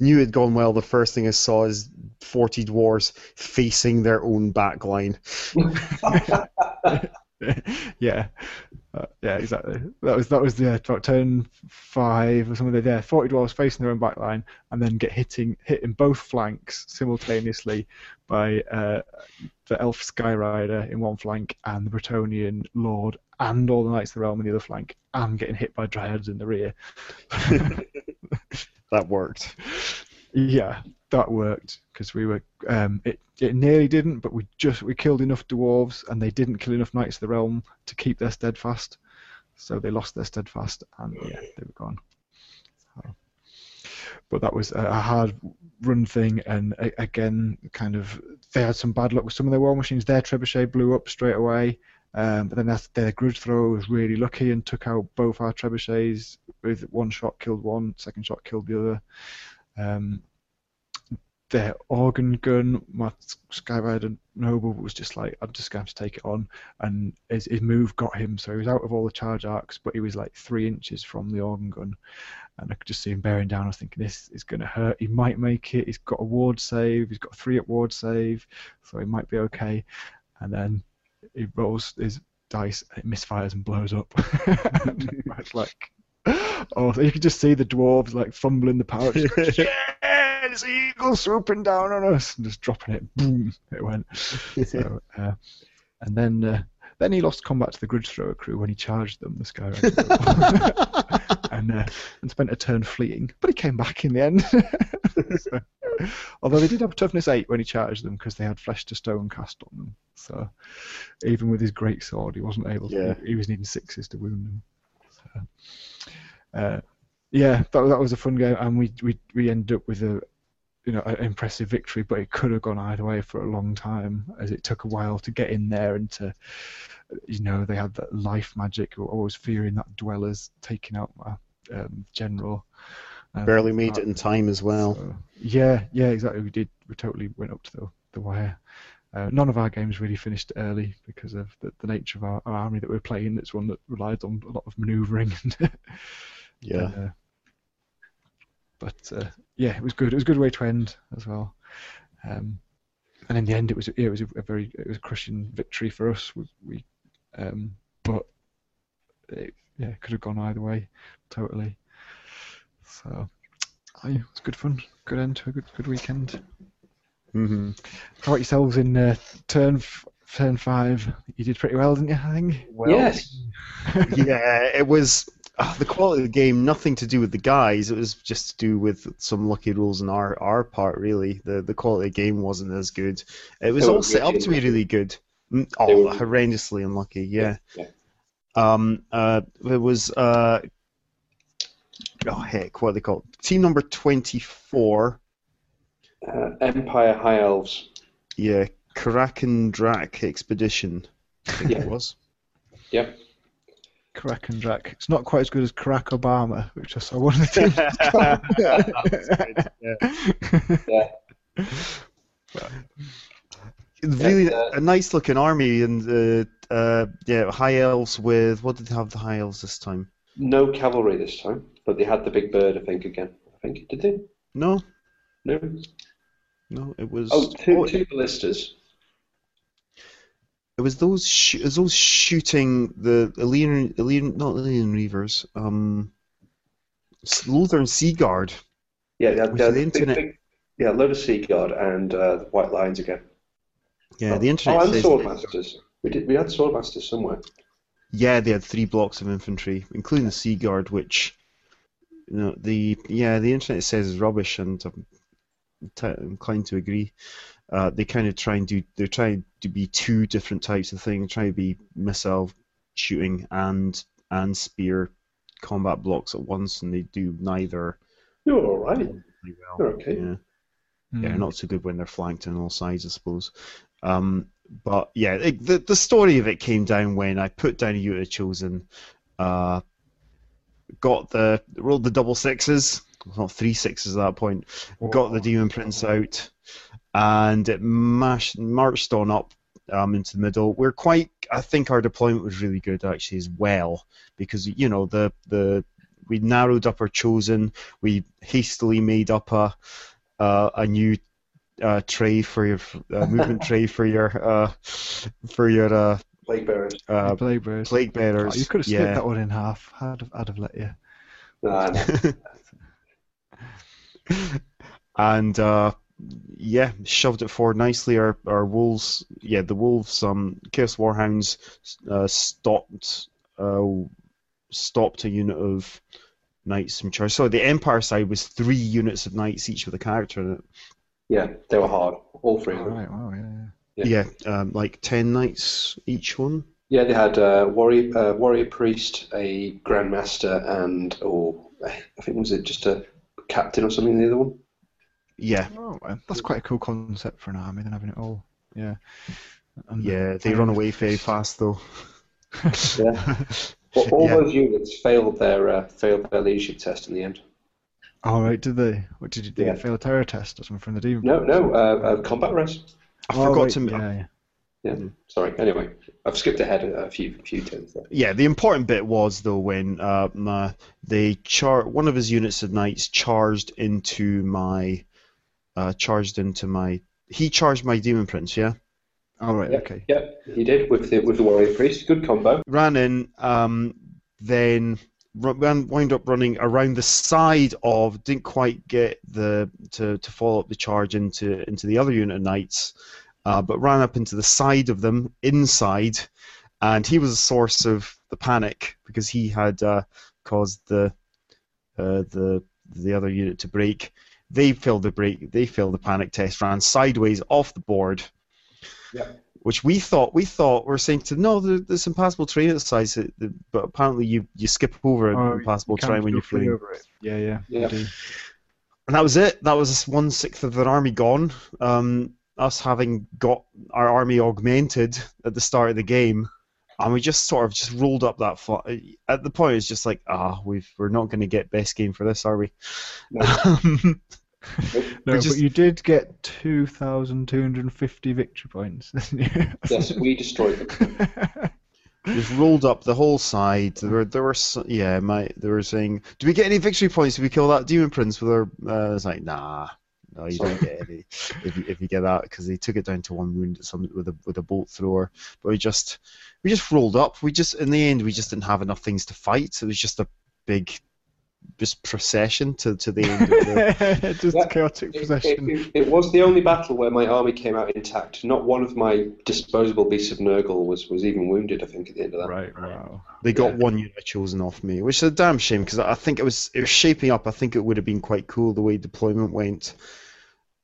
knew it gone well. The first thing I saw is forty dwarves facing their own backline. yeah, uh, yeah, exactly. That was that was the uh, turn five or something. There, forty dwarves facing their own backline, and then get hitting hitting both flanks simultaneously by uh, the elf Skyrider in one flank and the Bretonnian Lord and all the Knights of the Realm in the other flank, and getting hit by Dryads in the rear. that worked. Yeah, that worked because we were. Um, it it nearly didn't, but we just we killed enough dwarves, and they didn't kill enough knights of the realm to keep their steadfast. So they lost their steadfast, and yeah, they were gone. So, but that was a hard run thing, and again, kind of they had some bad luck with some of their war machines. Their trebuchet blew up straight away. Um, but then that's, their grudge thrower was really lucky and took out both our trebuchets with one shot killed one, second shot killed the other. Um, their organ gun, my Skyrider Noble was just like, I'm just going to take it on. And his, his move got him, so he was out of all the charge arcs, but he was like three inches from the organ gun. And I could just see him bearing down. I was thinking, this is going to hurt. He might make it. He's got a ward save. He's got three at ward save, so he might be okay. And then he rolls his dice, it misfires and blows up. it's like, oh, you can just see the dwarves like fumbling the pouch. yeah, this eagle swooping down on us and just dropping it. Boom, it went. So, uh, and then uh, then he lost combat to the Grudge Thrower crew when he charged them, the Sky and uh, and spent a turn fleeing, but he came back in the end. so, although they did have a toughness eight when he charged them because they had flesh to stone cast on them. So even with his great sword, he wasn't able to. Yeah. He was needing sixes to wound them. So, uh, yeah, that, that was a fun game, and we we we ended up with a you know an impressive victory, but it could have gone either way for a long time, as it took a while to get in there and to you know they had that life magic. We were always fearing that dwellers taking out my um, general. Uh, Barely made it in time as well. so, yeah, yeah, exactly. We did. We totally went up to the, the wire. Uh, none of our games really finished early because of the, the nature of our, our army that we we're playing. It's one that relied on a lot of manoeuvring. And, Yeah. uh, but uh, yeah, it was good. It was a good way to end as well. Um, and in the end, it was yeah, it was a, a very it was a crushing victory for us. We, we um, but it, yeah, could have gone either way, totally. So, aye, it was good fun. Good end to a good good weekend. hmm How about yourselves in uh, turn f- turn five? You did pretty well, didn't you? I think. Well, yes. yeah, it was uh, the quality of the game. Nothing to do with the guys. It was just to do with some lucky rules on our our part. Really, the the quality of the game wasn't as good. It was They all set up to be really good. Mm, Oh, horrendously unlucky. Yeah. Yeah. Um. Uh. It was. Uh. Oh heck, what are they called? Team number twenty-four. Uh, Empire High Elves. Yeah, Kraken Drak Expedition. I think Yeah. it was. Yep. Kraken Drac. It's not quite as good as Crack Obama, which I saw one of the teams. Yeah. yeah. really uh, a nice looking army and uh, uh, yeah high elves with what did they have the high elves this time No cavalry this time, but they had the big bird, I think, again. I think. Did they? no No? no it was Oh, two, oh, two ballistas. It was those sh- it was those shooting the Ellyrian Ellyrian not Ellyrian reavers um Lothern Sea Guard Yeah, they had, With the internet- big- yeah, load of Sea Guard and uh, the White Lions again. yeah oh, the internet Oh, and Swordmasters. We did. We had Swordmasters somewhere. yeah they had three blocks of infantry including the Sea Guard which you know the yeah the internet says is rubbish and I'm t- inclined to agree uh, they kind of try and do they're trying to be two different types of thing try to be missile shooting and and spear combat blocks at once and they do neither You're all right. really well You're okay. yeah Hmm. yeah not so good when they're flanked on all sides I suppose um, but yeah it, the, the story of it came down when I put down a unit chosen uh, got the rolled the double sixes not three sixes at that point got the demon prince out and it mashed, marched on up um, into the middle. We're quite. I think our deployment was really good actually as well because you know the the we narrowed up our chosen. We hastily made up a uh, a new uh, tray for your uh, movement tray for your uh, for your uh, Plague bearers. uh, Plague Bears. plague Oh, bearers. you could have split yeah. that one in half. I'd have, I'd have let you. Nah, nah. and uh, yeah, shoved it forward nicely. Our our wolves, yeah, the wolves, um, Chaos Warhounds, uh, stopped uh, stopped a unit of knights from charge. So the Empire side was three units of knights each with a character in it. yeah, they were hard. All three of them. Right, wow, yeah, yeah. Yeah. Yeah, um, like ten knights each one. Yeah, they had uh, warrior, uh, warrior priest, a grandmaster, and or I think was it just a captain or something? The other one. Yeah, Oh, that's quite a cool concept for an army, than having it all. Yeah. And yeah, they run away very fast though. Yeah. Well, all Yeah. those units failed their uh, failed their leadership test in the end. All right, did they? What did you do? Yeah. Fail a terror test or something from the demon? No, no, uh, uh, combat res. I Oh, forgot right, to. Yeah, yeah. Yeah, sorry. Anyway, I've skipped ahead a, a few few turns there. Yeah, the important bit was though when uh, my, they char one of his units of knights charged into my uh, charged into my he charged my demon prince. Yeah, All right, Yep, okay. Yep, he did with the with the warrior priest. Good combo. ran in, um, then ran, wound up running around the side of didn't quite get the to, to follow up the charge into into the other unit of knights, uh, but ran up into the side of them inside, and he was a source of the panic because he had uh, caused the uh, the the other unit to break. They failed the break. They failed the panic test. Ran sideways off the board which we thought we thought were saying to no, there, there's impassable terrain at the the- but apparently you, you skip over Oh, impossible you terrain when you're free fleeing. over it. Yeah, yeah. Yeah. you. And that was it. That was one sixth of their army gone. Um, us having got our army augmented at the start of the game, and we just sort of just rolled up that far. At the point, it's just like, ah, we've we're not going to get best game for this, are we? No, just- but you did get 2,250 victory points. didn't you? Yes, we destroyed them. We've rolled up the whole side. There were, there were, yeah, my, they were saying, "Do we get any victory points if we kill that demon prince with our?" Uh, I was like, "Nah, no, you don't get any if you, if you get that because they took it down to one wound at some with a with a bolt thrower." But we just we just rolled up. We just in the end we just didn't have enough things to fight. It was just a big just procession to, to the end of the. Just Yeah, chaotic It, it- it was the only battle where my army came out intact. Not one of my disposable beasts of Nurgle was, was even wounded. I think at the end of that. Right, wow. They got Yeah. one unit chosen off me, which is a damn shame because I think it was it was shaping up. I think it would have been quite cool the way deployment went.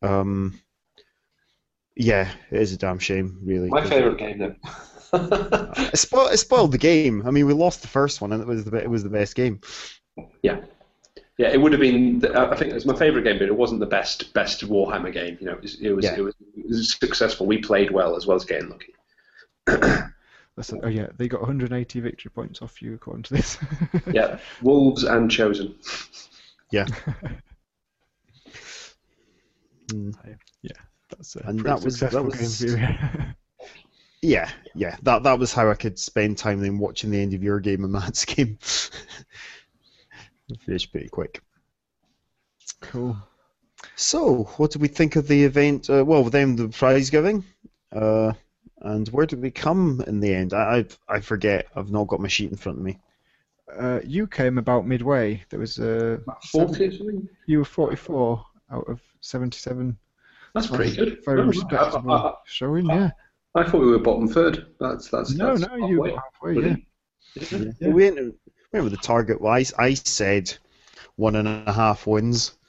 Um, yeah, it is a damn shame, really. My favourite game though. It spoiled, it spoiled the game. I mean, we lost the first one, and it was the be- it was the best game. Yeah, yeah. It would have been. I think it was my favourite game, but it wasn't the best best Warhammer game. You know, it was it was, Yeah. it was, it was successful. We played well as well as getting lucky. That's oh yeah, they got 180 victory points off you according to this. Yeah, Wolves and Chosen. Yeah. Mm. That's a And pretty that was- that successful was- game for you. Yeah, yeah. That that was how I could spend time then watching the end of your game and Matt's game. Finished pretty quick. cool. So, what did we think of the event? Uh, well, then the prize giving, uh, and where did we come in the end? I, I I forget. I've not got my sheet in front of me. Uh, you came about midway. There was uh, Forty or something. you were 44 out of 77. That's pretty good. Very Oh, respectable I, I- showing, yeah. I thought we were bottom third. That's that's No, that's no, you halfway. got halfway, yeah. Brilliant. Yeah. We with the target wise. I said one and a half wins.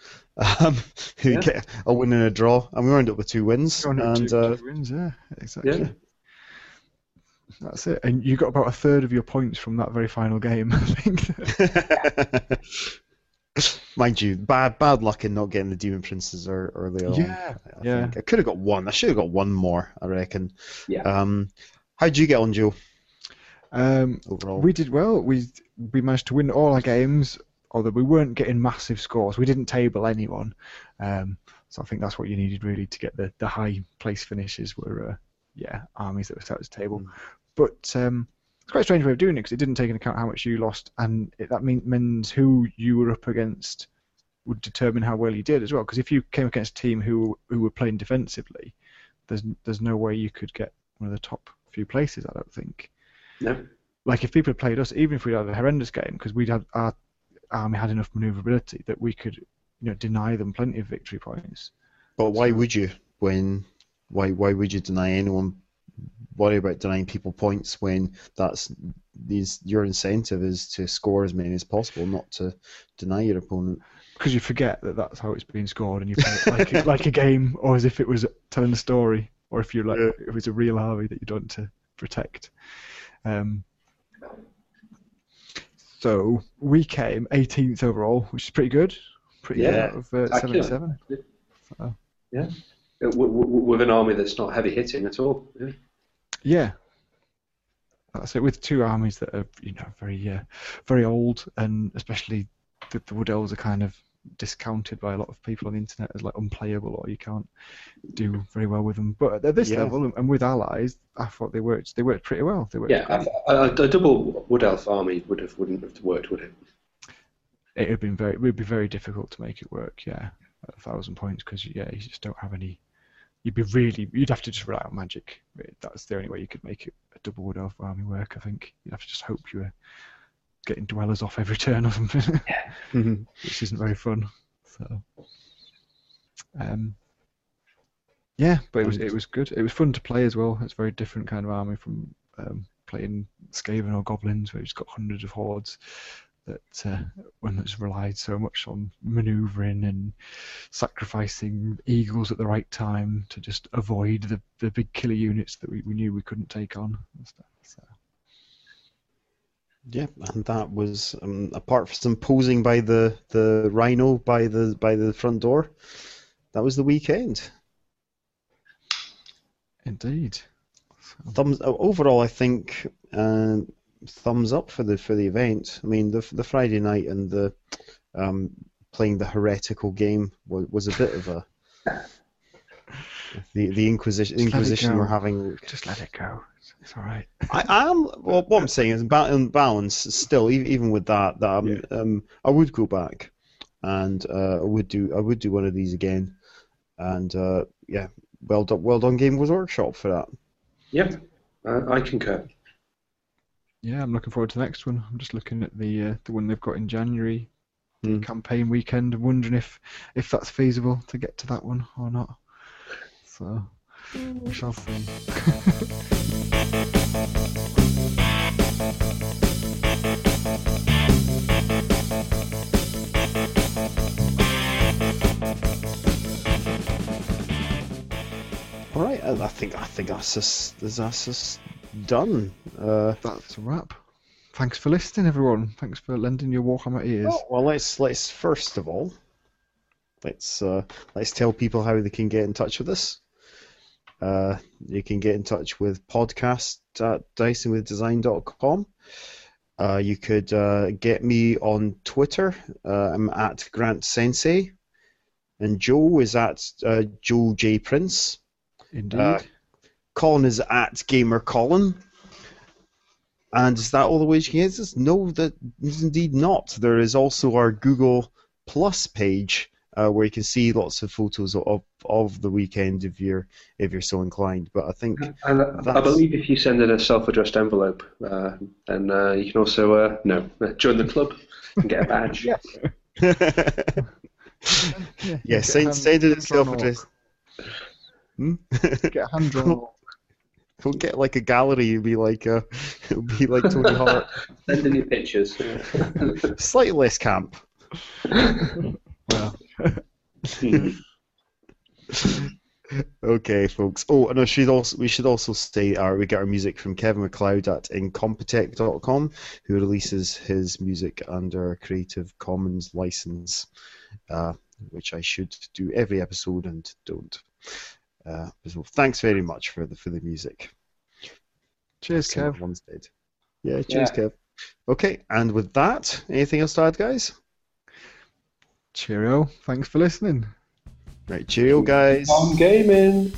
Um, who Yeah. get a win and a draw, and we wound up with two wins. And two- uh, two wins, yeah, exactly. Yeah. That's it. And you got about a third of your points from that very final game, I think. mind you, bad bad luck in not getting the demon princes ear- early on. Yeah, I yeah. think. I could have got one. I should have got one more. I reckon. Yeah. Um, how'd you get on, Joe? Um, Overall, we did well. We we managed to win all our games, although we weren't getting massive scores. We didn't table anyone, um, so I think that's what you needed really to get the, the high place finishes. Were uh, yeah armies that were at the table, Mm. but um, it's quite a strange way of doing it because it didn't take into account how much you lost, and it, that mean, means who you were up against would determine how well you did as well. Because if you came against a team who who were playing defensively, there's there's no way you could get one of the top few places. I don't think. No. Like if people had played us, even if we had a horrendous game, because we'd had our army had enough maneuverability that we could, you know, deny them plenty of victory points. But why would you when why why would you deny anyone worry about denying people points when that's these your incentive is to score as many as possible, not to deny your opponent. Because you forget that that's how it's being scored, and you play it like, like a game, or as if it was telling a story, or if you're like Yeah. if it's a real army that you're done to protect. Um, so we came 18th overall, which is pretty good. Pretty good Yeah, out of uh, spectacular. 77. Uh, w- w- with an army that's not heavy hitting at all. Yeah. Yeah. That's it. With two armies that are, you know, very, uh, very old, and especially the, the Wood Elves are kind of discounted by a lot of people on the internet as like unplayable, or you can't do very well with them. But at this Yeah. level, and with allies, I thought they worked. They worked pretty well. They worked. Yeah, a, a, a double wood elf army would have wouldn't have worked, would it? it would been very. It would be very difficult to make it work. Yeah, at a thousand points because yeah, you just don't have any. You'd be really. You'd have to just rely on magic. That's the only way you could make it a double wood elf army work. I think you'd have to just hope you were getting dwellers off every turn or something, Mhm. which isn't very fun. So, um, yeah, but it was it was good. It was fun to play as well. It's a very different kind of army from um, playing Skaven or Goblins, where you've got hundreds of hordes that uh, one that's relied so much on manoeuvring and sacrificing eagles at the right time to just avoid the, the big killer units that we, we knew we couldn't take on and stuff. So. Yeah, and that was um, apart from some posing by the, the rhino by the by the front door. That was the weekend. Indeed. Thumbs overall, I think um, thumbs up for the for the event. I mean, the the Friday night and the um, playing the heretical game was, was a bit of a the the Inquisition Just Inquisition were having. just let it go. It's, it's all right. I I am well, what I'm saying is ba- in balance. Still, even with that, that um, um, I would go back, and uh, I would do I would do one of these again, and uh, yeah, well done, well done, Game Wars Workshop for that. Yep, uh, I concur. Yeah, I'm looking forward to the next one. I'm just looking at the uh, the one they've got in January, Hmm. campaign weekend. I'm wondering if if that's feasible to get to that one or not. So we shall see. I, think I think that's just that's just done. Uh, That's a wrap. Thanks for listening, everyone. Thanks for lending your Warhammer ears. Oh, well, let's let's first of all, let's uh, let's tell people how they can get in touch with us. Uh, you can get in touch with podcast at dicingwithdesign.com. Uh, you could uh, get me on Twitter. Uh, I'm at Grant Sensei, and Joe is at uh, Joe J Prince. Indeed. uh, Colin is at Gamer Colin. And is that all the ways you can get us? No, that is indeed not. There is also our Google Plus page uh, where you can see lots of photos of, of the weekend if you're if you're so inclined. But I think And I, I believe if you send in a self-addressed envelope, uh, then uh, you can also uh, no join the club and get a badge. yeah, yeah, send, send it hand-drawn self orc. addressed. Hmm? Get a hand drawn. We'll get like a gallery. It'll be like a, it'll be like Tony Hart. Send in your pictures. Slightly less camp. well, Okay, folks. Oh, and I should also we should also say uh, we get our music from Kevin MacLeod at incompetech.com, who releases his music under a Creative Commons license, uh, which I should do every episode and don't. Uh, so thanks very much for the for the music. cheers, Kev. Someone's dead. Yeah, cheers, Yeah. Kev. Okay, and with that, anything else to add, guys? Cheerio. Thanks for listening. Right, cheerio, guys. On gaming.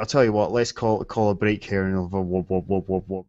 I'll tell you what. Let's call call a break here and we'll, we'll, we'll, we'll, we'll,